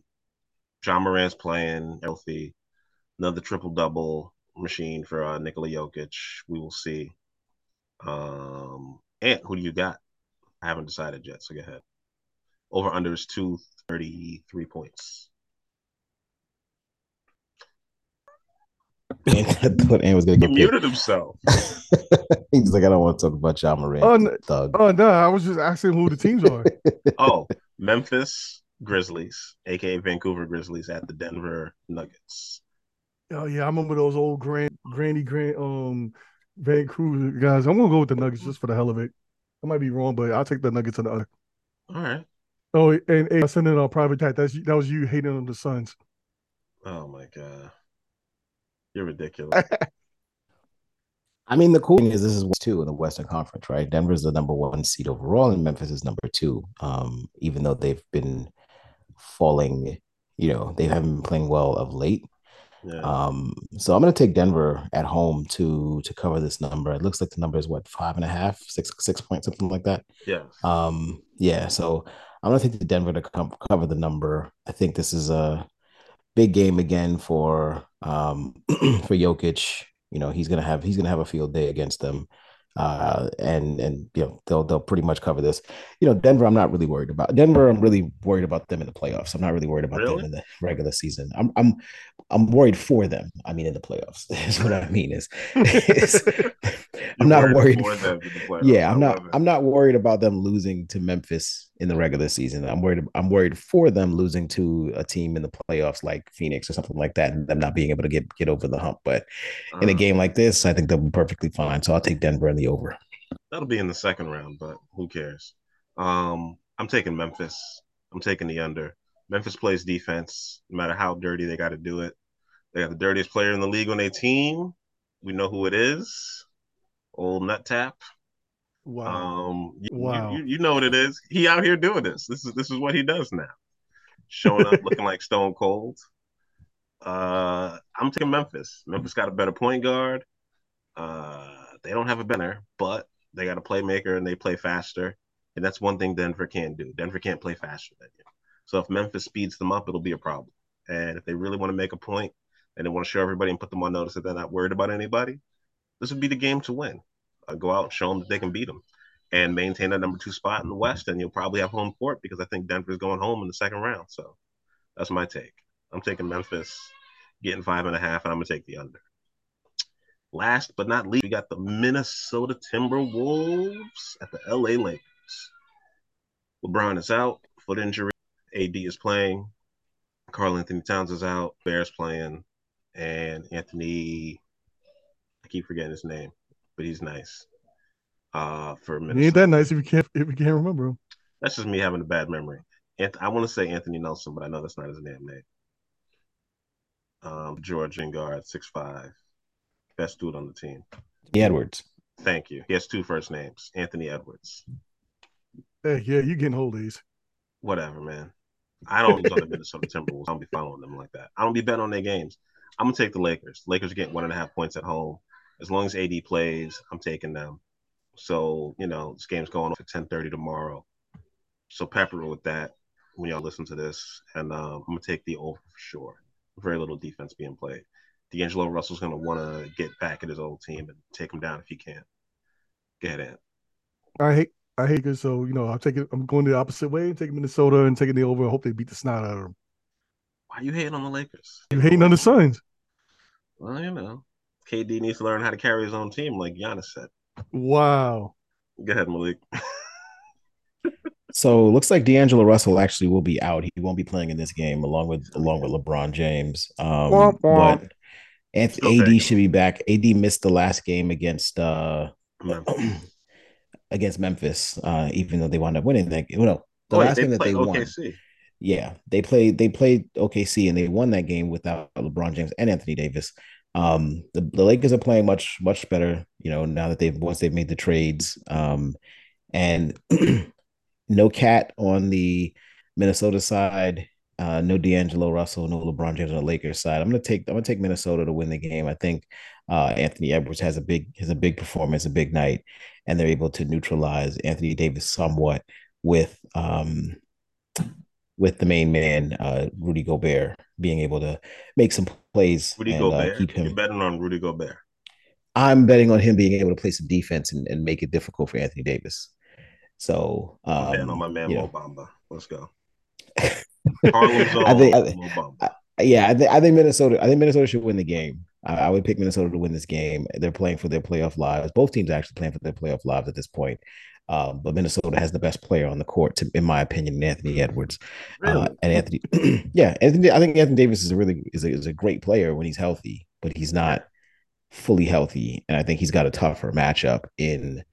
Ja Morant's playing healthy. Another triple double machine for uh, Nikola Jokic. We will see. Um, Ant, who do you got? I haven't decided yet. So go ahead. Over under is two thirty three points. And I thought Ant was gonna He get picked. muted himself. (laughs) He's like, I don't want to talk about Ja Morant. Oh, no. thug. Oh no, I was just asking who the teams are. (laughs) Oh, Memphis Grizzlies, aka Vancouver Grizzlies, at the Denver Nuggets. Oh yeah, I remember those old grand granny grand um Vancouver guys. I'm gonna go with the Nuggets just for the hell of it. I might be wrong, but I'll take the Nuggets on the other. All right. Oh, and, and I sent in a private chat. That's that was you hating on the Suns. Oh my god, you're ridiculous. (laughs) I mean, the cool thing is this is two in the Western Conference, right? Denver's the number one seed overall, and Memphis is number two. Um, even though they've been falling, you know, they haven't been playing well of late. Yeah. Um, so I'm gonna take Denver at home to to cover this number. It looks like the number is what five and a half, six six points, something like that. Yeah. Um, yeah, so I'm gonna take the Denver to com- cover the number. I think this is a big game again for um (clears throat) for Jokic. You know, he's gonna have he's gonna have a field day against them. Uh and and you know they'll they'll pretty much cover this. You know, Denver, I'm not really worried about. Denver, I'm really worried about them in the playoffs. I'm not really worried about Really? them in the regular season. I'm I'm I'm worried for them. I mean in the playoffs. (laughs) Is what I mean is, (laughs) is I'm not worried. for them in the. (laughs) Yeah, I'm not. I'm not worried about them losing to Memphis in the regular season. I'm worried. I'm worried for them losing to a team in the playoffs like Phoenix or something like that, and them not being able to get get over the hump. But in a Uh, game like this, I think they'll be perfectly fine. So I'll take Denver in the over. That'll be in the second round, but who cares? Um, I'm taking Memphis. I'm taking the under. Memphis plays defense, no matter how dirty they got to do it. They got the dirtiest player in the league on their team. We know who it is. Old Nut Tap. Wow. Um, you, Wow. you, you know what it is. He out here doing this. This is this is what he does now. Showing up looking like Stone Cold. Uh, I'm taking Memphis. Memphis got a better point guard. Uh, they don't have a better, but they got a playmaker and they play faster. And that's one thing Denver can't do. Denver can't play faster than you. So if Memphis speeds them up, it'll be a problem. And if they really want to make a point and they want to show everybody and put them on notice that they're not worried about anybody, this would be the game to win. Uh, go out and show them that they can beat them and maintain that number two spot in the West. And you'll probably have home court because I think Denver's going home in the second round. So that's my take. I'm taking Memphis, getting five and a half, and I'm going to take the under. Last but not least, we got the Minnesota Timberwolves at the LA Lakers. LeBron is out, foot injury. AD is playing. Karl Anthony Towns is out. Bears playing. And Anthony, I keep forgetting his name, but he's nice. Uh, for He Minnesota. ain't that nice if you can't if you can't remember him. That's just me having a bad memory. Anth- I want to say Anthony Nelson, but I know that's not his damn name. Um, Georgian guard, six five, best dude on the team. Edwards. Thank you. He has two first names, Anthony Edwards. Hey, yeah, you getting old days. Whatever, man. I don't go to (laughs) Minnesota Timberwolves. I don't be following them like that. I don't be betting on their games. I'm gonna take the Lakers. Lakers are getting one and a half points at home. As long as AD plays, I'm taking them. So you know this game's going off at 10:30 tomorrow. So pepper with that when y'all listen to this, and um, I'm gonna take the over for sure. Very little defense being played. D'Angelo Russell's gonna want to get back at his old team and take him down if he can. Go ahead, Ant. I hate I hate it. So you know, I'm taking I'm going the opposite way, and taking Minnesota and taking the over. I hope they beat the snot out of them. Why you hating on the Lakers? You hating on the Suns? Well, you know, KD needs to learn how to carry his own team, like Giannis said. Wow. Go ahead, Malik. So it looks like D'Angelo Russell actually will be out. He won't be playing in this game along with along with LeBron James. Um, Womp womp. but Anth- Still taking AD should be back. AD missed the last game against uh Memphis. (clears throat) against Memphis, uh, even though they wound up winning that game. Well, no, the Oh, wait, last game that played they won. Yeah, they played they played OKC and they won that game without LeBron James and Anthony Davis. Um, the, the Lakers are playing much much better, you know, now that they've once they've made the trades. Um, and (clears throat) no cat on the Minnesota side, uh, no D'Angelo Russell, no LeBron James on the Lakers side. I'm gonna take I'm gonna take Minnesota to win the game. I think uh, Anthony Edwards has a big has a big performance, a big night, and they're able to neutralize Anthony Davis somewhat with um with the main man, uh, Rudy Gobert, being able to make some plays Rudy and Gobert. uh, keep You're betting on Rudy Gobert. I'm betting on him being able to play some defense and, and make it difficult for Anthony Davis. So, um, betting on my man you Mo know, Bamba. Let's go. (laughs) I think, I think- I- yeah, I, th- I think Minnesota. I think Minnesota should win the game. I, I would pick Minnesota to win this game. They're playing for their playoff lives. Both teams are actually playing for their playoff lives at this point. Um, but Minnesota has the best player on the court, to, in my opinion, Anthony Edwards. Really? Uh, and Anthony, (clears throat) yeah, Anthony. I think Anthony Davis is a really is a, is a great player when he's healthy, but he's not fully healthy. And I think he's got a tougher matchup in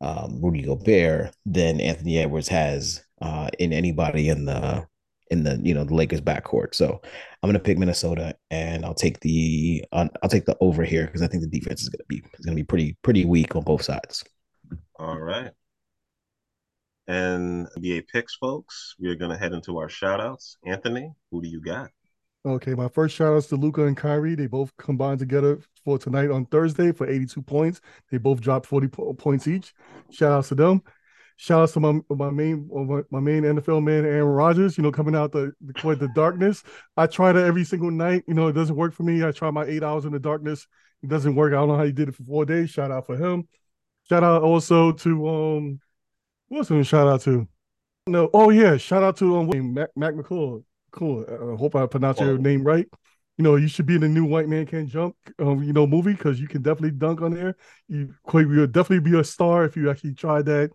um, Rudy Gobert than Anthony Edwards has uh, in anybody in the in the you know the Lakers backcourt. So I'm gonna pick Minnesota, and I'll take the uh, I'll take the over here because I think the defense is gonna be is gonna be pretty pretty weak on both sides. All right. And NBA picks, folks. We're gonna head into our shout outs. Anthony, who do you got? Okay, my first shout outs to Luka and Kyrie. They both combined together for tonight on Thursday for 82 points. They both dropped 40 po- points each. Shout outs to them. Shout outs to my my main my main NFL man Aaron Rodgers. You know, coming out the the the darkness. I try that every single night. You know, it doesn't work for me. I try my eight hours in the darkness. It doesn't work. I don't know how he did it for four days. Shout out for him. Shout out also to um, what's him shout out to? No, oh yeah, shout out to um Mac Mac McClung. Cool. I hope I pronounced your name right. You know, you should be in the new White Man Can't Jump, um, you know, movie because you can definitely dunk on there. You quite you'll definitely be a star if you actually tried that.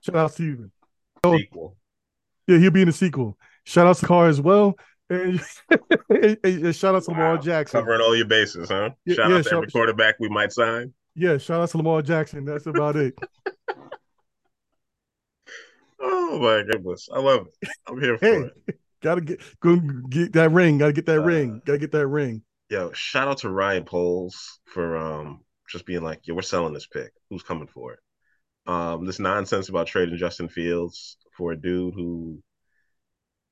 Shout out to you. Oh. Sequel. Yeah, he'll be in the sequel. Shout out to Carr as well. And, (laughs) and shout out to Lamar Wow. Jackson. Covering all your bases, huh? Yeah, Shout yeah, out to every quarterback we might sign. Yeah, shout out to Lamar Jackson. That's about it. (laughs) oh my goodness, I love it. I'm here for Hey, it. gotta get go get that ring. Gotta get that Uh, ring. Gotta get that ring. Yo, shout out to Ryan Poles for um just being like, yo, we're selling this pick. Who's coming for it? Um, this nonsense about trading Justin Fields for a dude who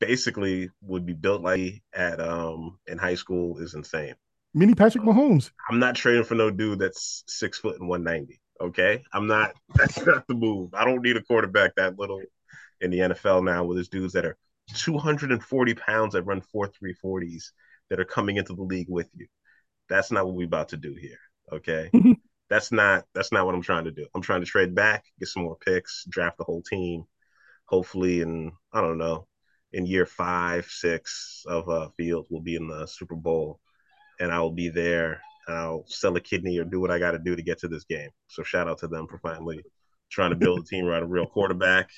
basically would be built like at um in high school is insane. Mini Patrick Mahomes. I'm not trading for no dude that's six foot and 190. Okay. I'm not, (laughs) that's not the move. I don't need a quarterback that little in the NFL now with his dudes that are 240 pounds that run 4 340s that are coming into the league with you. That's not what we're about to do here. Okay. (laughs) that's not, that's not what I'm trying to do. I'm trying to trade back, get some more picks, draft the whole team. Hopefully, in, I don't know, in year five, six of uh, Fields, we'll be in the Super Bowl and I will be there. And I'll sell a kidney or do what I got to do to get to this game. So shout out to them for finally trying to build a team around a real quarterback.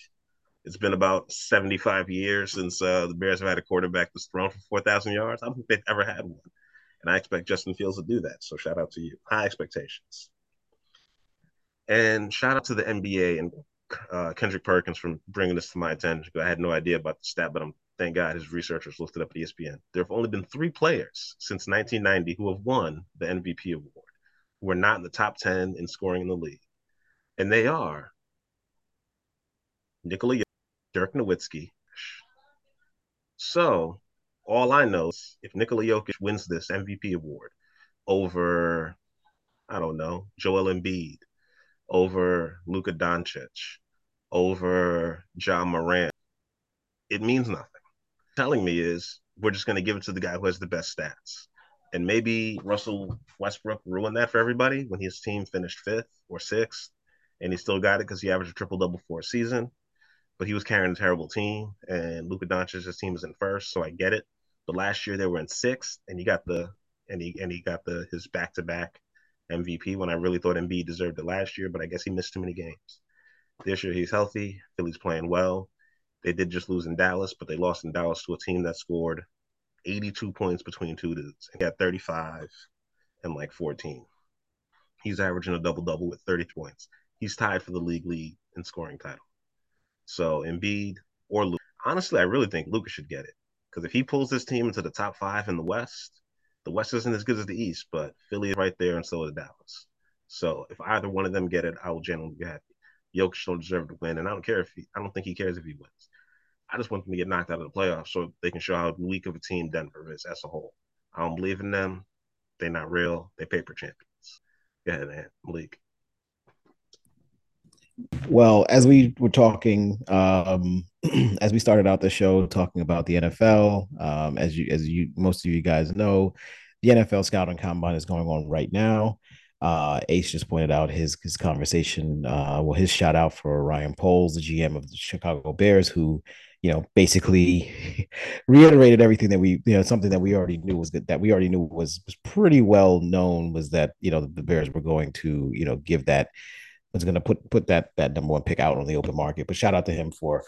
It's been about 75 years since uh, the Bears have had a quarterback that's thrown for 4,000 yards. I don't think they've ever had one. And I expect Justin Fields to do that. So shout out to you. High expectations. And shout out to the NBA and uh, Kendrick Perkins for bringing this to my attention. I had no idea about the stat, but I'm thank God his researchers looked it up at ESPN. There have only been three players since 1990 who have won the MVP award, who are not in the top 10 in scoring in the league. And they are Nikola Dirk Nowitzki. So all I know is if Nikola Jokic wins this MVP award over, I don't know, Joel Embiid, over Luka Doncic, over Ja Morant, it means nothing telling me is we're just going to give it to the guy who has the best stats. And maybe Russell Westbrook ruined that for everybody when his team finished fifth or sixth, and he still got it because he averaged a triple double for a season. But he was carrying a terrible team, and Luka Doncic's team was in first, so I get it. But last year they were in sixth, and he got the and he and he got the his back to back MVP when I really thought Embiid deserved it last year, but I guess he missed too many games. This year he's healthy. Philly's playing well. They did just lose in Dallas, but they lost in Dallas to a team that scored 82 points between two dudes and got 35 and like 14. He's averaging a double double with 30 points. He's tied for the league lead in scoring title. So Embiid or Luke. Honestly, I really think Lucas should get it because if he pulls this team into the top five in the West, the West isn't as good as the East, but Philly is right there, and so is Dallas. So if either one of them get it, I will genuinely be happy. Jokic don't deserve to win, and I don't care if he. I don't think he cares if he wins. I just want them to get knocked out of the playoffs so they can show how weak of a team Denver is as a whole. I don't believe in them. They're not real. They're paper champions. Go ahead, man. Malik. Well, as we were talking, um, (clears throat) as we started out the show talking about the NFL, um, as you as you most of you guys know, the NFL scouting combine is going on right now. Uh, Ace just pointed out his his conversation, uh, well, his shout out for Ryan Poles, the GM of the Chicago Bears, who you know basically (laughs) reiterated everything that we you know something that we already knew was that, that we already knew was was pretty well known was that you know the Bears were going to you know give that was going to put put that that number one pick out on the open market. But shout out to him for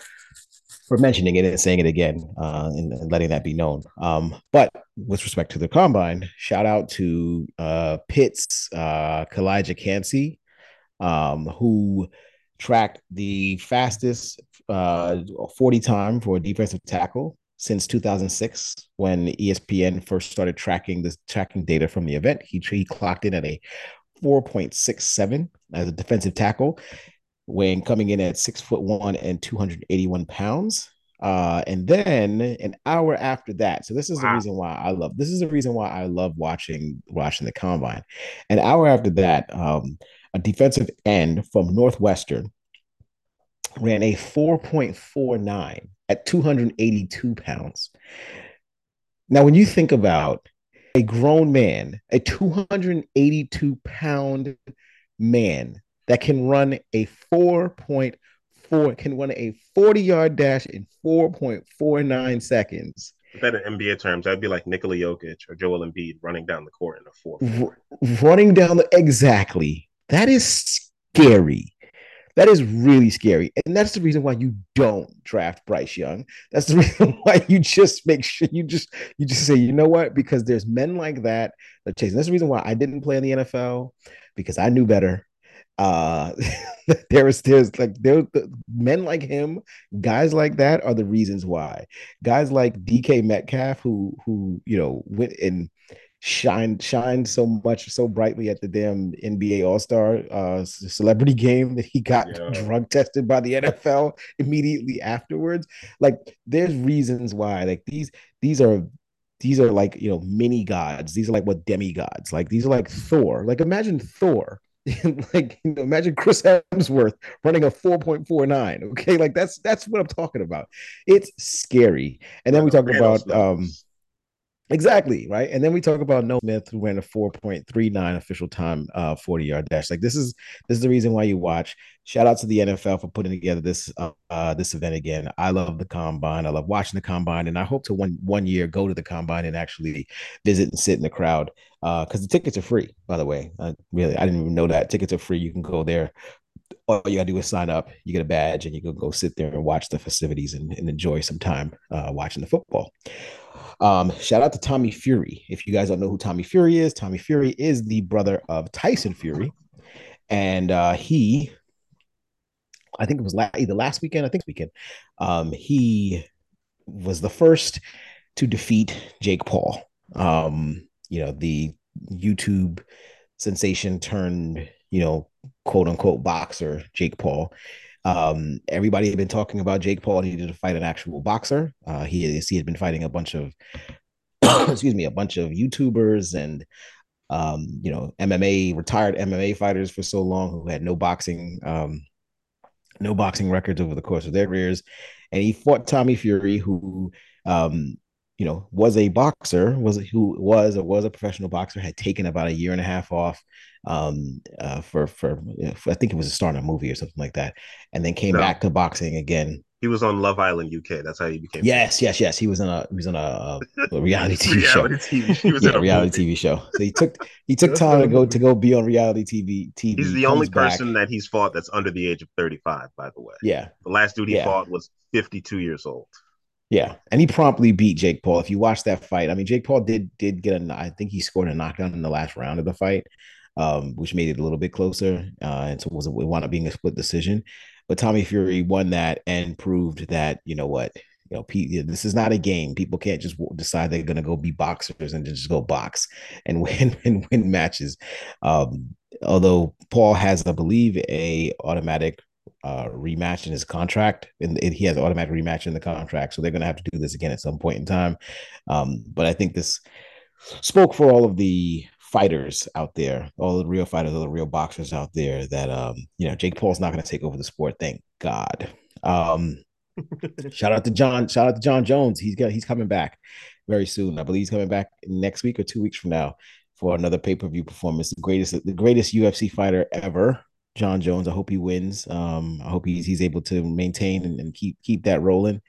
for mentioning it and saying it again uh, and, and, letting that be known. Um, but with respect to the combine, shout out to uh, Pitt's uh, Calijah Kancey, um, who tracked the fastest uh, 40 time for a defensive tackle since 2006 when ESPN first started tracking this tracking data from the event. He, he clocked in at a 4.67 as a defensive tackle when coming in at six foot one and 281 pounds. Uh, and then an hour after that, so this is wow. the reason why I love this is the reason why I love watching watching the combine. An hour after that, um, a defensive end from Northwestern ran a 4.49 at 282 pounds. Now, when you think about a grown man, a 282 pound man that can run a 4.4, can run a 40 yard dash in 4.49 seconds. If that in NBA terms, that'd be like Nikola Jokic or Joel Embiid running down the court in a four. R- running down the exactly. That is scary. That is really scary. And that's the reason why you don't draft Bryce Young. That's the (laughs) reason why you just make sure you just you just say, you know what? Because there's men like that that chase. That's the reason why I didn't play in the NFL because I knew better. Uh (laughs) there was there's like there men like him, guys like that are the reasons why. Guys like DK Metcalf, who who you know went and shined shined so much so brightly at the damn NBA All Star uh, celebrity game that he got yeah. (laughs) drug tested by the NFL immediately afterwards. Like, there's reasons why. Like these these are these are like you know mini gods. These are like what demigods. Like these are like Thor. Like imagine Thor. (laughs) like you know, imagine Chris Hemsworth running a 4.49. Okay, like that's that's what I'm talking about. It's scary. And then we talk about um Exactly right, and then we talk about Nolan Smith, who ran a four point three nine official time, uh, forty yard dash. Like this is this is the reason why you watch. Shout out to the NFL for putting together this uh, uh, this event again. I love the combine. I love watching the combine, and I hope to one one year go to the combine and actually visit and sit in the crowd. Because uh, the tickets are free, by the way. I really, I didn't even know that tickets are free. You can go there all you gotta do is sign up. You get a badge, and you can go sit there and watch the festivities and, and enjoy some time uh, watching the football. Um, shout out to Tommy Fury. If you guys don't know who Tommy Fury is, Tommy Fury is the brother of Tyson Fury, and uh, he, I think it was la- either last weekend, I think weekend, um, he was the first to defeat Jake Paul. Um, you know, the YouTube sensation turned, you know, quote unquote boxer Jake Paul. Um, everybody had been talking about Jake Paul needed to fight an actual boxer. Uh, he he had been fighting a bunch of (coughs) excuse me, a bunch of YouTubers and um, you know, MMA retired MMA fighters for so long who had no boxing um, no boxing records over the course of their careers. And he fought Tommy Fury, who um, you know, was a boxer, was who was or was a professional boxer, had taken about a year and a half off um, uh, for, for, for I think it was a star in a movie or something like that, and then came no. back to boxing again. He was on Love Island UK. That's how he became. Yes, famous. yes, yes. He was in a he was in a, (laughs) a reality TV reality show. TV. He was yeah, a reality movie. TV show. So he took he (laughs) took time to go to go be on reality TV. TV. He's the only person back. that he's fought that's under the age of thirty five. By the way. Yeah. The last dude he yeah. fought was fifty two years old. Yeah, and he promptly beat Jake Paul. If you watch that fight, I mean, Jake Paul did did get a. I think he scored a knockdown in the last round of the fight, um, which made it a little bit closer. Uh, and so it was it wound up being a split decision. But Tommy Fury won that and proved that you know what you know, this is not a game. People can't just decide they're going to go be boxers and just go box and (laughs) win and win matches. Um, although Paul has, I believe, a automatic uh, rematch in his contract, and he has automatic rematch in the contract, so they're going to have to do this again at some point in time. Um, but I think this spoke for all of the fighters out there, all the real fighters, all the real boxers out there. That um, you know, Jake Paul's not going to take over the sport. Thank God. Um, (laughs) shout out to Jon. Shout out to Jon Jones. He's got he's coming back very soon. I believe he's coming back next week or two weeks from now for another pay per view performance. The greatest the greatest UFC fighter ever. Jon Jones. I hope he wins. Um, I hope he's he's able to maintain and, and keep keep that rolling.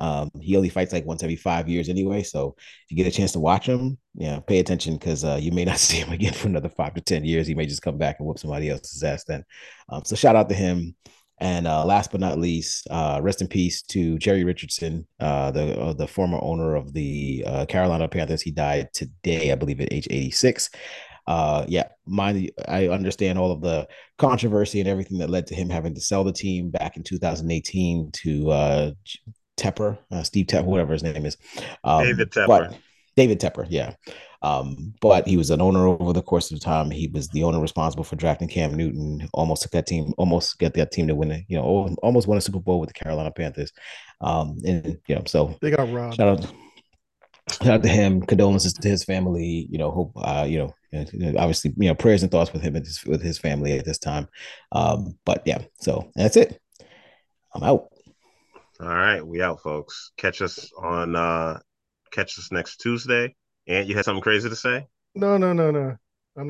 Um, he only fights like once every five years anyway. So if you get a chance to watch him, yeah, pay attention because uh, you may not (laughs) see him again for another five to ten years. He may just come back and whoop somebody else's ass then. Um, so shout out to him. And uh, last but not least, uh, rest in peace to Jerry Richardson, uh, the uh, the former owner of the uh, Carolina Panthers. He died today, I believe, at age 86 uh yeah mind i understand all of the controversy and everything that led to him having to sell the team back in 2018 to uh tepper uh, steve tepper whatever his name is. Um, david tepper. David tepper yeah. Um but he was an owner over the course of time. He was the owner responsible for drafting cam newton almost took that team almost get that team to win it you know almost won a super bowl with the carolina panthers. Um and you know so they got robbed. shout out shout out to him. Condolences to his family. You know hope uh you know and obviously, you know, prayers and thoughts with him and his, with his family at this time. Um, but yeah, so that's it. I'm out. All right, we out, folks. Catch us on uh catch us next Tuesday. And you had something crazy to say? No, no, no, no. I'm not going